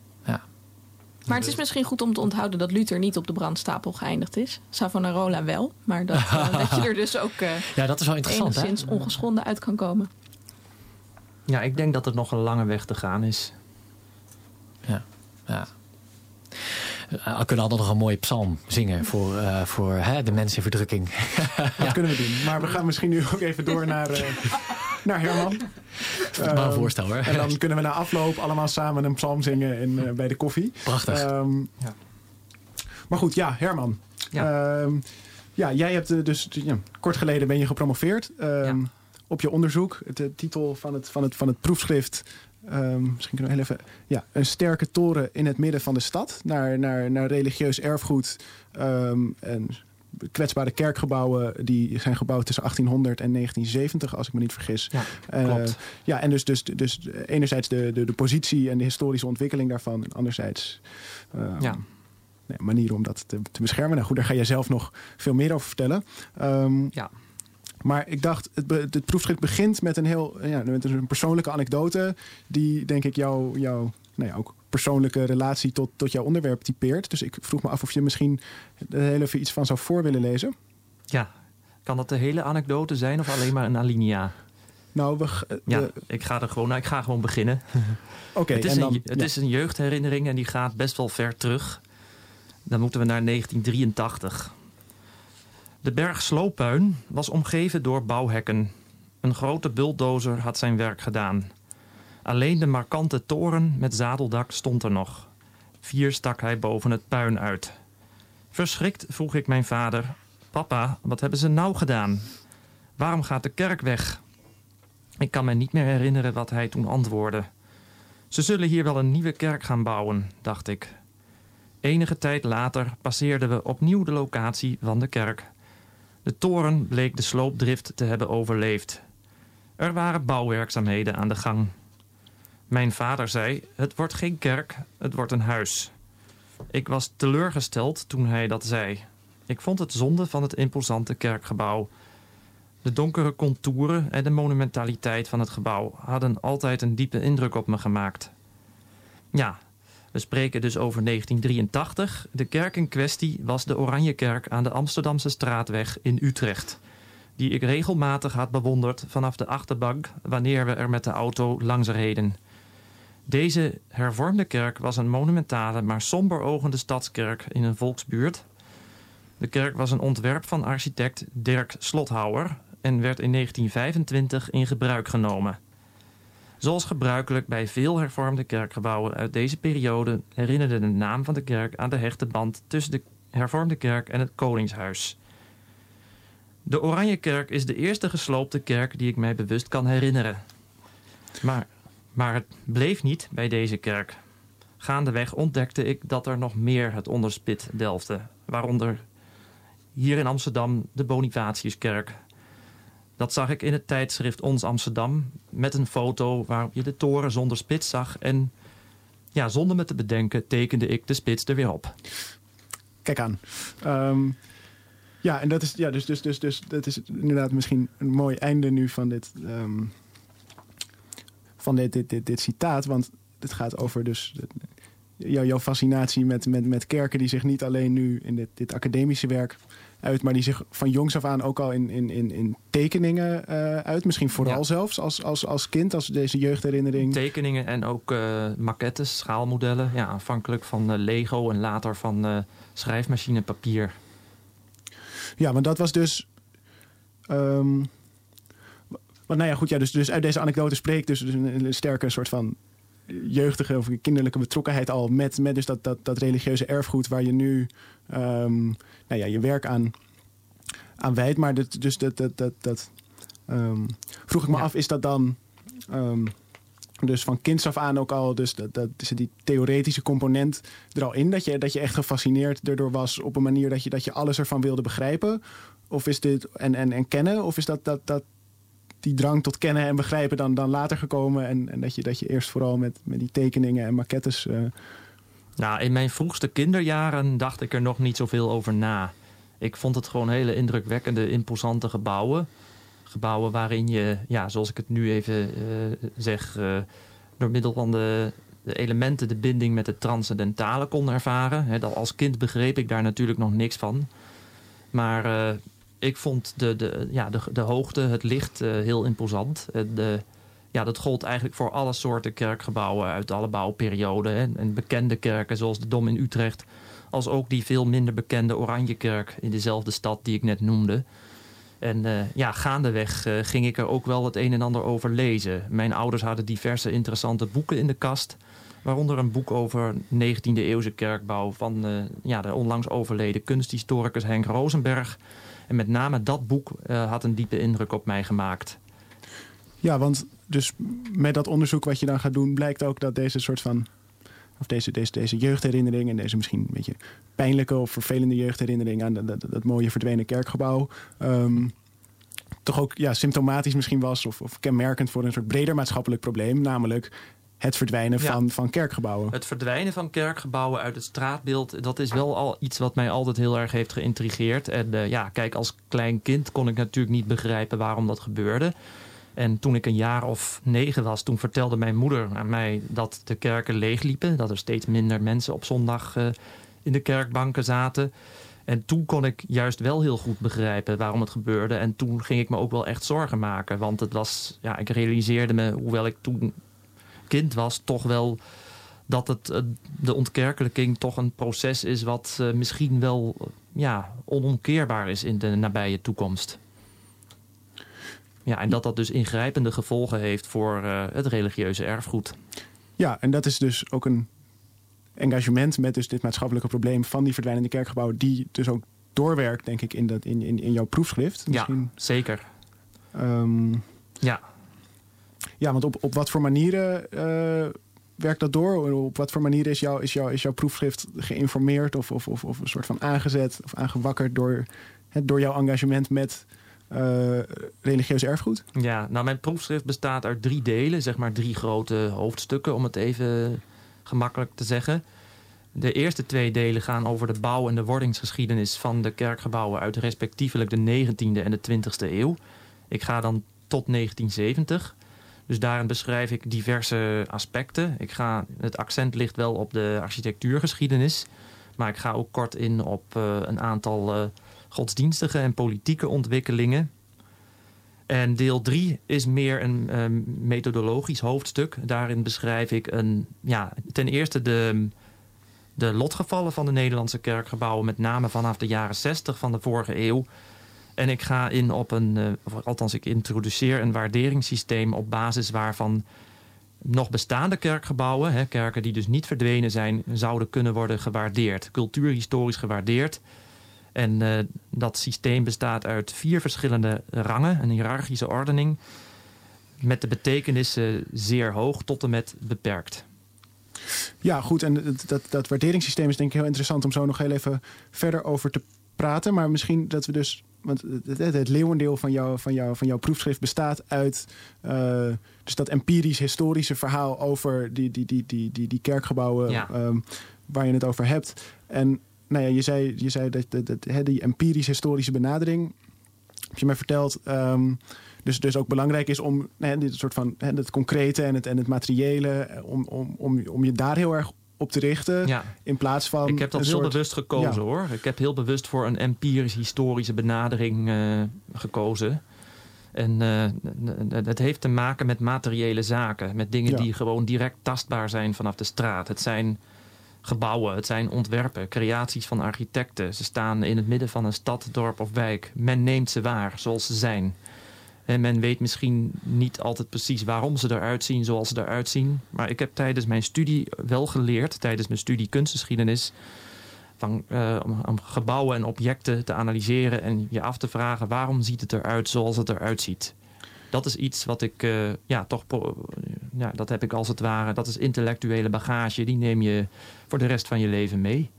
Maar het is misschien goed om te onthouden dat Luther niet op de brandstapel geëindigd is. Savonarola wel, maar dat, uh, dat je er dus ook uh, ja, dat is wel interessant, enigszins hè? ongeschonden uit kan komen. Ja, ik denk dat er nog een lange weg te gaan is. Ja, ja. Uh, we kunnen altijd nog een mooie psalm zingen voor, uh, voor hè, de mensen in verdrukking. Dat kunnen we doen. Maar we gaan misschien nu ook even door naar, uh, naar Herman. Dat is maar een voorstel hoor. En dan kunnen we na afloop allemaal samen een psalm zingen in, bij de koffie. Prachtig. Um, ja. Maar goed, ja, Herman. Ja, um, ja jij hebt dus ja, kort geleden ben je gepromoveerd um, ja. op je onderzoek. De titel van het, van het, van het proefschrift Um, misschien kunnen we heel even. Ja, een sterke toren in het midden van de stad. Naar, naar, naar religieus erfgoed. Um, en kwetsbare kerkgebouwen. die zijn gebouwd tussen 1800 en 1970, als ik me niet vergis. Ja, klopt. Uh, ja, en dus, dus, dus enerzijds de, de, de positie en de historische ontwikkeling daarvan. En anderzijds. Um, ja. Nee, manieren om dat te, te beschermen. Nou goed, daar ga jij zelf nog veel meer over vertellen. Um, ja. Maar ik dacht, het, het proefschrift begint met een heel ja, met een persoonlijke anekdote. Die denk ik jouw jou, nou ja, ook persoonlijke relatie tot, tot jouw onderwerp typeert. Dus ik vroeg me af of je misschien er heel even iets van zou voor willen lezen. Ja, kan dat de hele anekdote zijn of alleen maar een alinea? Nou, we, we, ja, ik ga er gewoon, nou, ik ga gewoon beginnen. Oké, okay, het, is, dan, een, het ja. is een jeugdherinnering en die gaat best wel ver terug. Dan moeten we naar 1983. De berg Sloopuin was omgeven door bouwhekken. Een grote bulldozer had zijn werk gedaan. Alleen de markante toren met zadeldak stond er nog. Vier stak hij boven het puin uit. Verschrikt vroeg ik mijn vader: Papa, wat hebben ze nou gedaan? Waarom gaat de kerk weg? Ik kan me niet meer herinneren wat hij toen antwoordde. Ze zullen hier wel een nieuwe kerk gaan bouwen, dacht ik. Enige tijd later passeerden we opnieuw de locatie van de kerk. De toren bleek de sloopdrift te hebben overleefd. Er waren bouwwerkzaamheden aan de gang. Mijn vader zei: Het wordt geen kerk, het wordt een huis. Ik was teleurgesteld toen hij dat zei. Ik vond het zonde van het imposante kerkgebouw. De donkere contouren en de monumentaliteit van het gebouw hadden altijd een diepe indruk op me gemaakt. Ja, we spreken dus over 1983. De kerk in kwestie was de Oranjekerk aan de Amsterdamse straatweg in Utrecht. Die ik regelmatig had bewonderd vanaf de achterbank wanneer we er met de auto langs reden. Deze hervormde kerk was een monumentale maar somber ogende stadskerk in een volksbuurt. De kerk was een ontwerp van architect Dirk Slothouwer en werd in 1925 in gebruik genomen. Zoals gebruikelijk bij veel hervormde kerkgebouwen uit deze periode herinnerde de naam van de kerk aan de hechte band tussen de hervormde kerk en het Koningshuis. De Oranjekerk is de eerste gesloopte kerk die ik mij bewust kan herinneren. Maar, maar het bleef niet bij deze kerk. Gaandeweg ontdekte ik dat er nog meer het onderspit delfde, waaronder hier in Amsterdam de Bonifatiuskerk. Dat zag ik in het tijdschrift Ons Amsterdam met een foto waarop je de toren zonder spits zag. En ja, zonder me te bedenken tekende ik de spits er weer op. Kijk aan. Ehm, ja, en dat is, ja, dus, dus, dus, dus, dat is inderdaad misschien een mooi einde nu van dit, ehm, van dit, dit, dit, dit citaat. Want het gaat over dus jou, jouw fascinatie met, met, met kerken die zich niet alleen nu in dit, dit academische werk uit, maar die zich van jongs af aan ook al in, in, in, in tekeningen uh, uit. Misschien vooral Ja. zelfs als, als, als kind, als deze jeugdherinnering. Tekeningen en ook eh, maquettes, schaalmodellen. Ja, afhankelijk van eh, Lego en later van eh, schrijfmachine papier. Ja, want dat was dus. ehm, want nou ja, goed, ja, dus, dus uit deze anekdote spreekt dus een, een sterke soort van jeugdige of kinderlijke betrokkenheid al met, met dus dat, dat, dat religieuze erfgoed waar je nu ehm, nou ja, je werk aan, aan wijdt. Maar dat, dus dat, dat, dat, dat ehm, vroeg ik me Ja. af, is dat dan ehm, dus van kinds af aan ook al, dus dat, dat is die theoretische component er al in, dat je, dat je echt gefascineerd erdoor was op een manier dat je, dat je alles ervan wilde begrijpen? Of is dit en, en, en kennen? Of is dat, dat, dat die drang tot kennen en begrijpen dan, dan later gekomen? En, en dat, je, dat je eerst vooral met, met die tekeningen en maquettes. eh, Nou, in mijn vroegste kinderjaren dacht ik er nog niet zoveel over na. Ik vond het gewoon hele indrukwekkende, imposante gebouwen. Gebouwen waarin je, ja, zoals ik het nu even eh, zeg, eh, door middel van de, elementen de binding met het transcendentale kon ervaren. Hè, dat als kind begreep ik daar natuurlijk nog niks van. Maar ik vond de, de, ja, de, de hoogte, het licht eh, heel imposant. Eh, de, ja, dat gold eigenlijk voor alle soorten kerkgebouwen uit alle bouwperioden. En bekende kerken zoals de Dom in Utrecht. Als ook die veel minder bekende Oranjekerk in dezelfde stad die ik net noemde. En eh, ja, gaandeweg ging ik er ook wel het een en ander over lezen. Mijn ouders hadden diverse interessante boeken in de kast. Waaronder een boek over 19e eeuwse kerkbouw van ja, de onlangs overleden kunsthistoricus Henk Rosenberg. En met name dat boek eh, had een diepe indruk op mij gemaakt. Ja, want dus met dat onderzoek wat je dan gaat doen, blijkt ook dat deze soort van. Of deze, deze, deze jeugdherinnering en deze misschien een beetje pijnlijke of vervelende jeugdherinnering aan dat, dat, dat mooie verdwenen kerkgebouw. ehm, toch ook ja, symptomatisch misschien was of, of kenmerkend voor een soort breder maatschappelijk probleem. Namelijk het verdwijnen Ja. van, van kerkgebouwen. Het verdwijnen van kerkgebouwen uit het straatbeeld, dat is wel al iets wat mij altijd heel erg heeft geïntrigeerd. En eh, ja, kijk, als klein kind kon ik natuurlijk niet begrijpen waarom dat gebeurde. En toen ik een jaar of negen was, toen vertelde mijn moeder aan mij dat de kerken leegliepen. Dat er steeds minder mensen op zondag eh, in de kerkbanken zaten. En toen kon ik juist wel heel goed begrijpen waarom het gebeurde. En toen ging ik me ook wel echt zorgen maken. Want het was, ja, ik realiseerde me, hoewel ik toen kind was, toch wel dat het, eh, de ontkerkelijking toch een proces is wat eh, misschien wel eh, ja, onomkeerbaar is in de nabije toekomst. Ja, en dat dat dus ingrijpende gevolgen heeft voor het religieuze erfgoed. Ja, en dat is dus ook een engagement met dus dit maatschappelijke probleem van die verdwijnende kerkgebouwen, die dus ook doorwerkt, denk ik, in, dat, in, in, in jouw proefschrift. Misschien, Ja, zeker. ehm, Ja. Ja, want op, op wat voor manieren eh, werkt dat door? Op wat voor manieren is, jouw is, is jouw proefschrift geïnformeerd of, of, of, of een soort van aangezet of aangewakkerd door, hè, door jouw engagement met eh, religieus erfgoed? Ja, nou mijn proefschrift bestaat uit drie delen, zeg maar drie grote hoofdstukken, om het even gemakkelijk te zeggen. De eerste twee delen gaan over de bouw- en de wordingsgeschiedenis van de kerkgebouwen uit respectievelijk de 19e en de 20e eeuw. Ik ga dan tot 1970. Dus daarin beschrijf ik diverse aspecten. Ik ga, het accent ligt wel op de architectuurgeschiedenis. Maar ik ga ook kort in op eh, een aantal eh, godsdienstige en politieke ontwikkelingen. En deel 3 is meer een ehm, methodologisch hoofdstuk. Daarin beschrijf ik een, ja, ten eerste de, de lotgevallen van de Nederlandse kerkgebouwen, met name vanaf de jaren 60 van de vorige eeuw. En ik ga in op een, uh, althans ik introduceer een waarderingssysteem op basis waarvan nog bestaande kerkgebouwen, hè, kerken die dus niet verdwenen zijn, zouden kunnen worden gewaardeerd. Cultuurhistorisch gewaardeerd. En uh, dat systeem bestaat uit vier verschillende rangen, een hiërarchische ordening. Met de betekenissen zeer hoog tot en met beperkt. Ja, goed. En dat, dat waarderingssysteem is denk ik heel interessant om zo nog heel even verder over te praten. Maar misschien dat we dus want het, het, leeuwendeel van, jou, van, jou, van jouw proefschrift bestaat uit uh, dus dat empirisch historische verhaal over die, die, die, die, die, die kerkgebouwen ja. um, waar je het over hebt. En nou ja, je zei, je zei dat, dat, dat die empirisch historische benadering, heb je mij verteld, um, dus, dus ook belangrijk is om hè, dit soort van hè, het concrete en het, en het materiële, om, om, om, om je daar heel erg op te richten. Ja. In plaats van. Ik heb dat heel soort... bewust gekozen Ja. hoor. Ik heb heel bewust voor een empirisch-historische benadering uh, gekozen. En uh, het heeft te maken met materiële zaken. Met dingen Ja. die gewoon direct tastbaar zijn vanaf de straat. Het zijn gebouwen, het zijn ontwerpen, creaties van architecten. Ze staan in het midden van een stad, dorp of wijk. Men neemt ze waar zoals ze zijn. En men weet misschien niet altijd precies waarom ze eruit zien zoals ze eruit zien. Maar ik heb tijdens mijn studie wel geleerd, tijdens mijn studie kunstgeschiedenis, van, uh, om, om, gebouwen en objecten te analyseren en je af te vragen waarom ziet het eruit zoals het eruit ziet. Dat is iets wat ik, uh, ja, toch, ja, dat heb ik als het ware, dat is intellectuele bagage, die neem je voor de rest van je leven mee.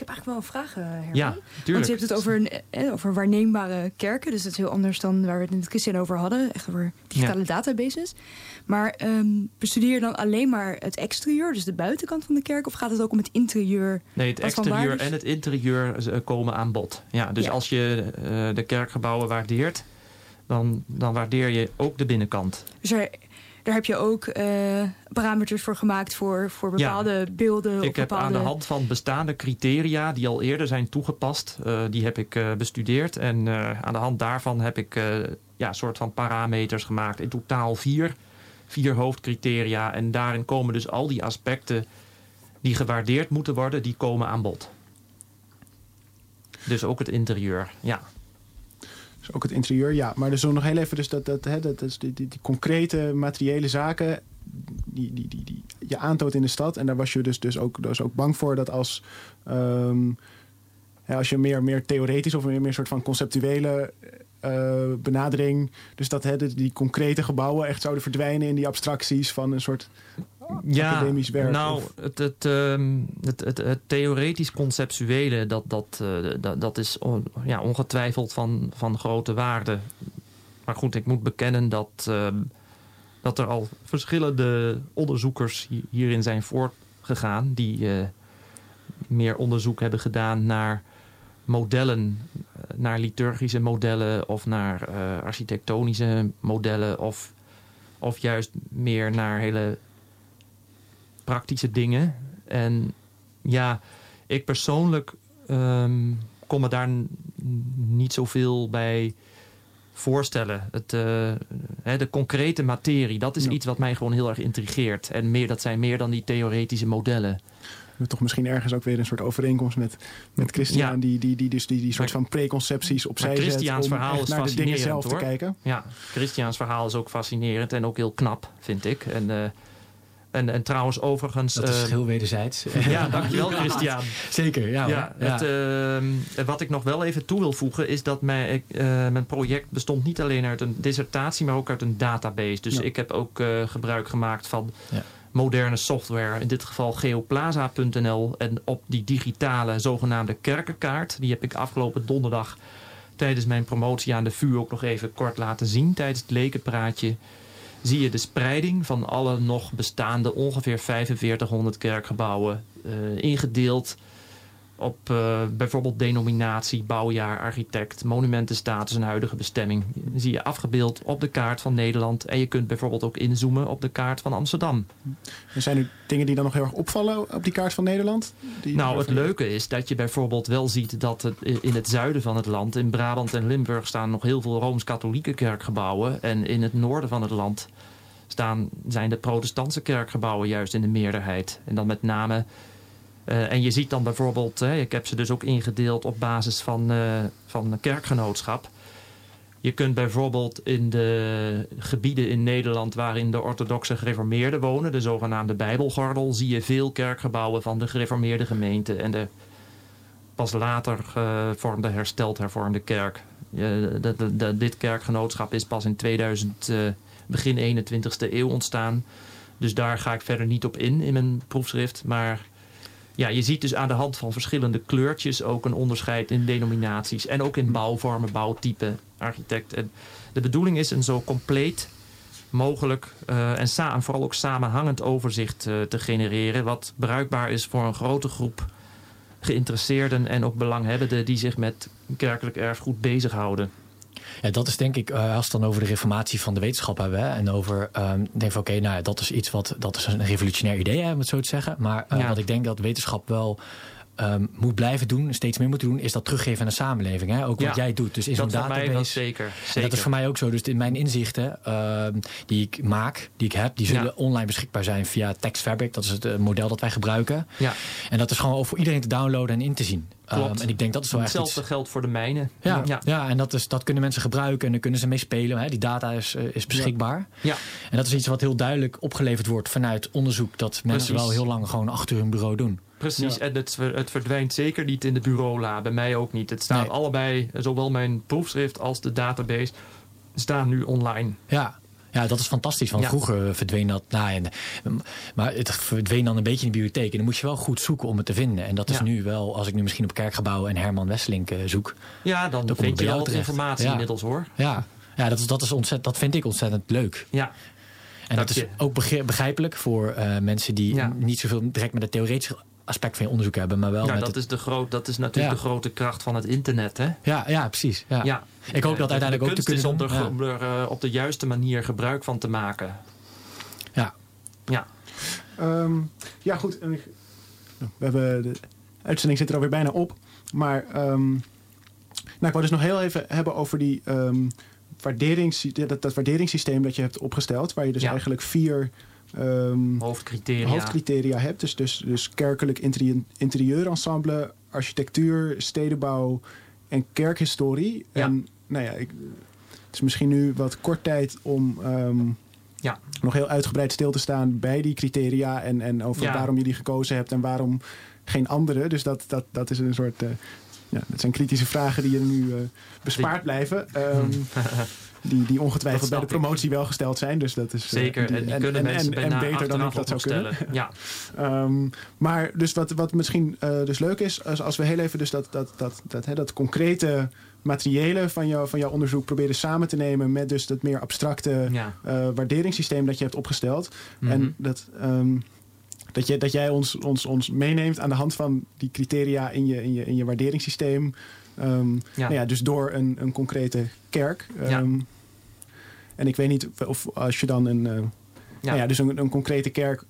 Ik heb eigenlijk wel een vraag, uh, Herman. Ja, tuurlijk. Want je hebt het over, een, eh, over waarneembare kerken. Dus dat is heel anders dan waar we het in het Christian over hadden. Echt over digitale ja. databases. Maar um, bestudeer je dan alleen maar het exterieur, dus de buitenkant van de kerk? Of gaat het ook om het interieur? Nee, het exterieur en het interieur komen aan bod. Ja, dus ja. als je uh, de kerkgebouwen waardeert, dan, dan waardeer je ook de binnenkant. Dus er, daar heb je ook uh, parameters voor gemaakt voor, voor bepaalde ja, beelden. Ik heb bepaalde... aan de hand van bestaande criteria die al eerder zijn toegepast, uh, die heb ik uh, bestudeerd. En aan de hand daarvan heb ik ja, een soort van parameters gemaakt. In totaal vier, vier hoofdcriteria. En daarin komen dus al die aspecten die gewaardeerd moeten worden, die komen aan bod. Dus ook het interieur, ja. Ook het interieur, ja. Maar dus nog heel even, dus dat, dat, hè, dat is die, die, die, concrete materiële zaken die, die, die, die je aantoont in de stad. En daar was je dus, dus, ook, dus ook bang voor dat als, um, ja, als je meer, meer theoretisch of meer, meer soort van conceptuele uh, benadering, dus dat hè, die concrete gebouwen echt zouden verdwijnen in die abstracties van een soort ja, academisch werk. Nou, of... het, het, um, het, het, het theoretisch-conceptuele, dat, dat, uh, dat, dat is on, ja, ongetwijfeld van, van grote waarde. Maar goed, ik moet bekennen dat, uh, dat er al verschillende onderzoekers hierin zijn voortgegaan, die uh, meer onderzoek hebben gedaan naar modellen, naar liturgische modellen of naar architectonische modellen of, of juist meer naar hele praktische dingen. En ja, ik persoonlijk um, kon me daar niet zoveel bij voorstellen. Het, uh, hè, de concrete materie, dat is ja. iets wat mij gewoon heel erg intrigeert. En meer, dat zijn meer dan die theoretische modellen. We toch misschien ergens ook weer een soort overeenkomst met, met Christian, ja. die, die, die dus die, die soort van preconcepties opzij zet Christiaans om verhaal is naar de dingen zelf hoor. te kijken. Ja, Christiaans verhaal is ook fascinerend en ook heel knap, vind ik. En uh, en, en trouwens, overigens. Dat is uh, heel wederzijds. Ja, dankjewel, Christian. Zeker, ja. ja, ja. Het, uh, wat ik nog wel even toe wil voegen, is dat mijn, uh, mijn project bestond niet alleen uit een dissertatie, maar ook uit een database. Dus ja. ik heb ook uh, gebruik gemaakt van moderne software, in dit geval geoplaza.nl. En op die digitale zogenaamde kerkenkaart, die heb ik afgelopen donderdag tijdens mijn promotie aan de VU ook nog even kort laten zien tijdens het lekenpraatje zie je de spreiding van alle nog bestaande ongeveer 4500 kerkgebouwen uh, ingedeeld op uh, bijvoorbeeld denominatie, bouwjaar, architect, monumentenstatus en huidige bestemming. Zie je afgebeeld op de kaart van Nederland en je kunt bijvoorbeeld ook inzoomen op de kaart van Amsterdam. Er zijn er dingen die dan nog heel erg opvallen op die kaart van Nederland? Die nou, het leuke is dat je bijvoorbeeld wel ziet dat het in het zuiden van het land, in Brabant en Limburg, staan nog heel veel Rooms-Katholieke kerkgebouwen. En in het noorden van het land staan, zijn de protestantse kerkgebouwen juist in de meerderheid. En dan met name Eh, en je ziet dan bijvoorbeeld, hè, ik heb ze dus ook ingedeeld op basis van, uh, van kerkgenootschap. Je kunt bijvoorbeeld in de gebieden in Nederland waarin de orthodoxe gereformeerden wonen, de zogenaamde Bijbelgordel, zie je veel kerkgebouwen van de gereformeerde gemeente en de pas later gevormde hersteld hervormde kerk. dit kerkgenootschap is pas in 2000, uh, begin 21ste eeuw ontstaan. Dus daar ga ik verder niet op in in mijn proefschrift. Maar ja, je ziet dus aan de hand van verschillende kleurtjes ook een onderscheid in denominaties. En ook in bouwvormen, bouwtypen, architect. En de bedoeling is een zo compleet mogelijk uh, en, vooral ook samenhangend overzicht uh, te genereren. Wat bruikbaar is voor een grote groep geïnteresseerden en ook belanghebbenden die zich met kerkelijk erfgoed bezighouden. Ja, dat is denk ik, uh, als we het dan over de reformatie van de wetenschap hebben. Hè, en over, um, denk van oké, okay, nou ja, dat is iets wat, dat is een revolutionair idee, hè, om het zo te zeggen. Maar uh, ja. wat ik denk dat wetenschap wel um, moet blijven doen, steeds meer moet doen, is dat teruggeven aan de samenleving. Hè? Ook wat jij doet. Dus in zo'n database. Mij zeker, zeker. Dat is voor mij ook zo. Dus in mijn inzichten uh, die ik maak, die ik heb, die zullen ja. online beschikbaar zijn via TextFabric. Dat is het uh, model dat wij gebruiken. Ja. En dat is gewoon voor iedereen te downloaden en in te zien. Klopt. Um, en ik denk dat is wel echt Hetzelfde iets... geldt voor de mijnen. Ja, ja. ja en dat, is, dat kunnen mensen gebruiken en daar kunnen ze mee spelen. Hè? Die data is, uh, is beschikbaar. Ja. En dat is iets wat heel duidelijk opgeleverd wordt vanuit onderzoek dat mensen Precies. wel heel lang gewoon achter hun bureau doen. Precies, ja. en het, het, verdwijnt zeker niet in de bureaula. Bij mij ook niet. Het staat nee. allebei, zowel mijn proefschrift als de database, staan nu online. Ja, ja, dat is fantastisch. Want ja. vroeger verdween dat. Nou, en, maar het verdween dan een beetje in de bibliotheek. En dan moest je wel goed zoeken om het te vinden. En dat is ja. nu wel, als ik nu misschien op Kerkgebouw en Herman Wesselink uh, zoek. Ja, dan, dan vind je wel wat informatie ja. inmiddels hoor. Ja, ja dat, is, dat, is ontzettend, dat vind ik ontzettend leuk. Ja. En dat, dat is ook begrijpelijk voor uh, mensen die niet zoveel direct met het theoretische aspect van je onderzoek hebben, maar wel. Ja, met dat, het... is de groot, dat is natuurlijk ja. de grote kracht van het internet, hè? Ja, ja precies. Ja. ja. Ik hoop dat uiteindelijk ook te kunnen is om er, om er uh, op de juiste manier gebruik van te maken. Ja. Ja. Um, ja, goed. We hebben de uitzending zit er alweer bijna op, maar um, nou, ik wou dus nog heel even hebben over die um, waarderings, dat, dat waarderingssysteem dat je hebt opgesteld, waar je dus ja. eigenlijk vier Um, hoofdcriteria. hoofdcriteria hebt. Dus, dus, dus kerkelijk interieur, interieurensemble, architectuur, stedenbouw en kerkhistorie. Ja. En nou ja, ik, het is misschien nu wat kort tijd om um, ja. nog heel uitgebreid stil te staan bij die criteria en, en over ja. waarom je die gekozen hebt en waarom geen andere. Dus dat, dat, dat is een soort. Uh, ja, dat zijn kritische vragen die je nu uh, bespaard blijven. Um, die, die ongetwijfeld bij de promotie ik. wel gesteld zijn. Dus dat is, Zeker, die, en die en, kunnen en, mensen en, en beter dan ik dat zou kunnen. Ja. um, maar dus wat, wat misschien uh, dus leuk is, als, als we heel even dus dat, dat, dat, dat, hè, dat concrete materiële van, jou, van jouw onderzoek proberen samen te nemen met dus dat meer abstracte ja. uh, waarderingssysteem dat je hebt opgesteld. Mm -hmm. En dat, um, dat, je, dat jij ons, ons, ons meeneemt aan de hand van die criteria in je, in je, in je waarderingssysteem. Um, ja. Nou ja, dus door een, een concrete kerk. Um, en ik weet niet of als je dan een, uh, ja. Nou ja, dus een, een concrete kerk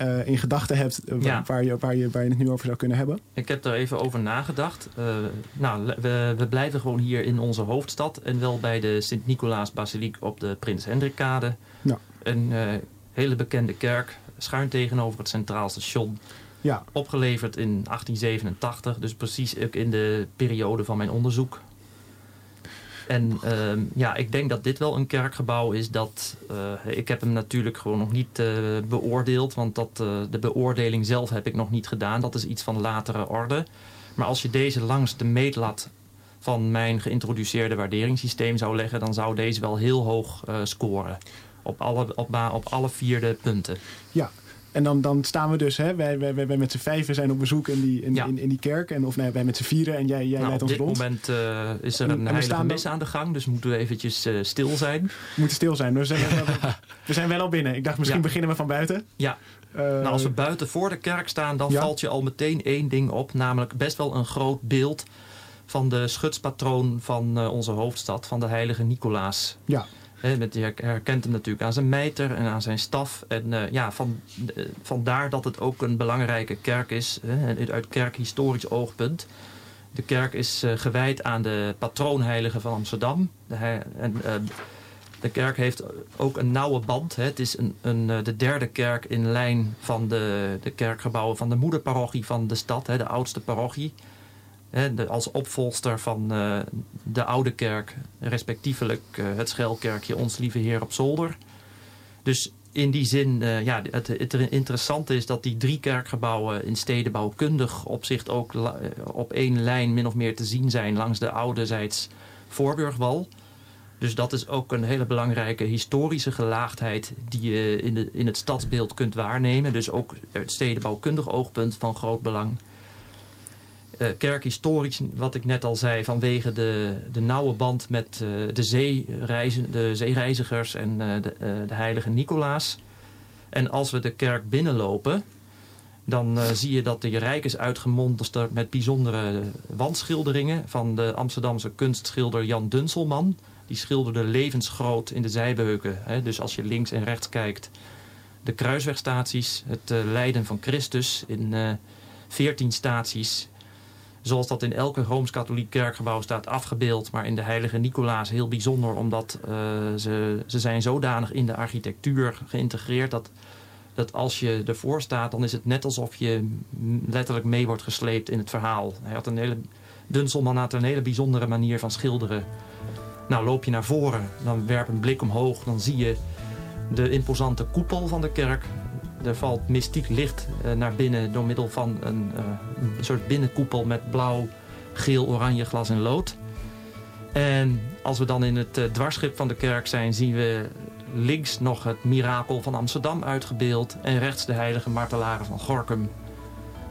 uh, in gedachten hebt uh, ja. waar, je, waar, je, waar je het nu over zou kunnen hebben. Ik heb er even over nagedacht. Uh, nou, we, we blijven gewoon hier in onze hoofdstad en wel bij de Sint-Nicolaas-basiliek op de Prins Hendrikkade. Ja. Een hele bekende kerk, schuin tegenover het Centraal Station. Ja. Opgeleverd in 1887, dus precies ook in de periode van mijn onderzoek. En uh, ja, ik denk dat dit wel een kerkgebouw is dat... Uh, ik heb hem natuurlijk gewoon nog niet uh, beoordeeld. Want dat, uh, de beoordeling zelf heb ik nog niet gedaan. Dat is iets van latere orde. Maar als je deze langs de meetlat van mijn geïntroduceerde waarderingssysteem zou leggen... dan zou deze wel heel hoog scoren. Op alle, op, op alle vierde punten. Ja, en dan, dan staan we dus, hè, wij, wij, wij met z'n vijven zijn op bezoek in die, in, ja. in, in, die kerk. En of nee, wij met z'n vieren en jij, jij nou, leidt ons rond. Op dit moment uh, is er een heilige mis aan de gang, dus moeten we eventjes uh, stil zijn. We moeten stil zijn, we zijn, wel, we zijn wel al binnen. Ik dacht misschien ja. beginnen we van buiten. Ja, uh, nou, als we buiten voor de kerk staan, dan ja. valt je al meteen één ding op. Namelijk best wel een groot beeld van de schutspatroon van onze hoofdstad, van de heilige Nicolaas. Ja. Met, je herkent hem natuurlijk aan zijn mijter en aan zijn staf. En uh, ja, van, uh, vandaar dat het ook een belangrijke kerk is, uit kerkhistorisch oogpunt. De kerk is uh, gewijd aan de patroonheilige van Amsterdam. De, De kerk heeft ook een nauwe band. Het is een, een, eh, de derde kerk in lijn van de, de kerkgebouwen van de moederparochie van de stad, de oudste parochie. Als opvolster van uh, de oude kerk, respectievelijk uh, het Schelkerkje Ons Lieve Heer op Zolder. Dus in die zin, uh, ja, het, het interessante is dat die drie kerkgebouwen in stedenbouwkundig opzicht ook op één lijn min of meer te zien zijn langs de ouderzijds Voorburgwal. Dus dat is ook een hele belangrijke historische gelaagdheid die je in, de, in het stadsbeeld kunt waarnemen. Dus ook het stedenbouwkundig oogpunt van groot belang. Uh, kerkhistorisch, wat ik net al zei, vanwege de, de nauwe band met uh, de, de zeereizigers en uh, de, de, heilige Nicolaas. En als we de kerk binnenlopen, dan zie je dat de rijk is uitgemonsterd met bijzondere wandschilderingen van de Amsterdamse kunstschilder Jan Dunselman. Die schilderde levensgroot in de zijbeuken. Hè? Dus als je links en rechts kijkt, de kruiswegstaties, het lijden van Christus in 14 staties. Zoals dat in elke Rooms-Katholiek kerkgebouw staat afgebeeld. Maar in de heilige Nicolaas heel bijzonder. Omdat uh, ze, ze zijn zodanig in de architectuur geïntegreerd. Dat, dat als je ervoor staat, dan is het net alsof je letterlijk mee wordt gesleept in het verhaal. Hij had een hele, Dunselman had een hele bijzondere manier van schilderen. Nou, loop je naar voren, dan werp een blik omhoog, dan zie je de imposante koepel van de kerk. Er valt mystiek licht uh, naar binnen door middel van een, uh, een soort binnenkoepel met blauw, geel, oranje glas en lood. En als we dan in het uh, dwarsschip van de kerk zijn, zien we links nog het mirakel van Amsterdam uitgebeeld en rechts de heilige martelaren van Gorkum.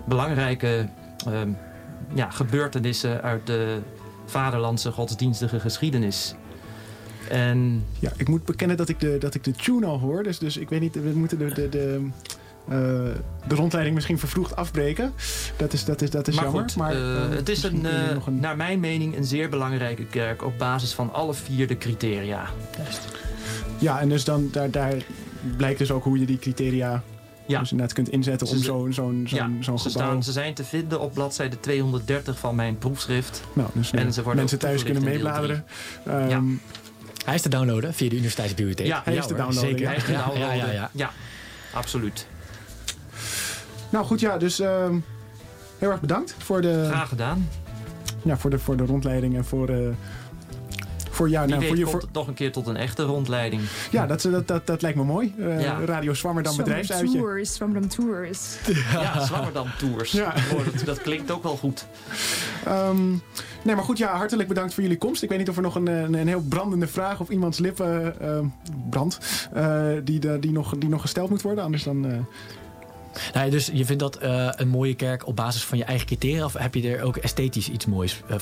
Belangrijke ja, gebeurtenissen uit de vaderlandse godsdienstige geschiedenis. En... Ja, ik moet bekennen dat ik de, dat ik de tune al hoor. Dus, dus ik weet niet, we moeten de, de, de, uh, de rondleiding misschien vervroegd afbreken. Dat is, dat is, dat is maar jammer. Goed, maar uh, het is een, uh, een, naar mijn mening een zeer belangrijke kerk op basis van alle vier de criteria. Ja, en dus dan daar, daar blijkt dus ook hoe je die criteria ja. Dus inderdaad kunt inzetten om zo'n zo'n zo'n ja, zo'n ze, gebouw... staan, ze zijn te vinden op bladzijde 230 van mijn proefschrift. Nou, dus en ze worden mensen thuis kunnen meebladeren. Um, ja. Hij is te downloaden via de Universiteitsbibliotheek. Ja, hij is te downloaden. Zeker. Hij is te ja, downloaden. Ja, ja, ja. ja, absoluut. Nou goed, ja, dus um, heel erg bedankt voor de... Graag gedaan. Ja, voor de, voor de rondleiding en voor... Uh, voor, ja, nou, voor je voor... nog een keer tot een echte rondleiding. Ja, dat, dat, dat, dat lijkt me mooi. Uh, ja. Radio Zwammerdam bedrijfsuitje. Tours, Zwammerdam Tours. Ja, Zwammerdam Tours. Ja. Oh, dat, dat, klinkt ook wel goed. Um, nee, maar goed, ja, hartelijk bedankt voor jullie komst. Ik weet niet of er nog een, een, een heel brandende vraag op iemands lippen uh, brandt. Uh, die, die, nog, die nog gesteld moet worden. Anders dan... Nee, dus je vindt dat uh, een mooie kerk op basis van je eigen criteria? Of heb je er ook esthetisch iets moois uh,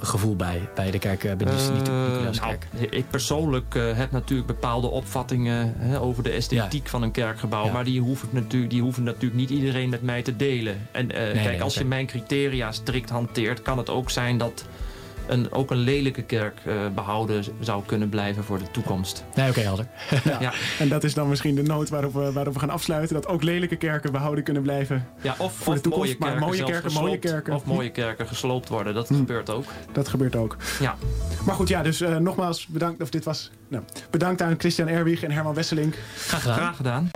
gevoel bij, bij de kerk binnen de Nicolaaskerk? Nou, ik persoonlijk heb natuurlijk bepaalde opvattingen hè, over de esthetiek ja. van een kerkgebouw. Ja. Maar die hoeven, natuurlijk, die hoeven natuurlijk niet iedereen met mij te delen. En nee, kijk, nee, als okay. je mijn criteria strikt hanteert, kan het ook zijn dat een, ook een lelijke kerk uh, behouden zou kunnen blijven voor de toekomst. Nee, oké, okay, helder. ja. ja. En dat is dan misschien de noot waarop we, waarop we gaan afsluiten. Dat ook lelijke kerken behouden kunnen blijven ja, of, voor of de toekomst. Mooie maar mooie kerken, mooie kerken. Of mooie kerken gesloopt worden. Dat hm. gebeurt ook. Dat gebeurt ook. Ja. Maar goed, ja, dus uh, nogmaals bedankt. Of dit was, nou, bedankt aan Christian Erwig en Herman Wesselink. Graag gedaan. Graag gedaan.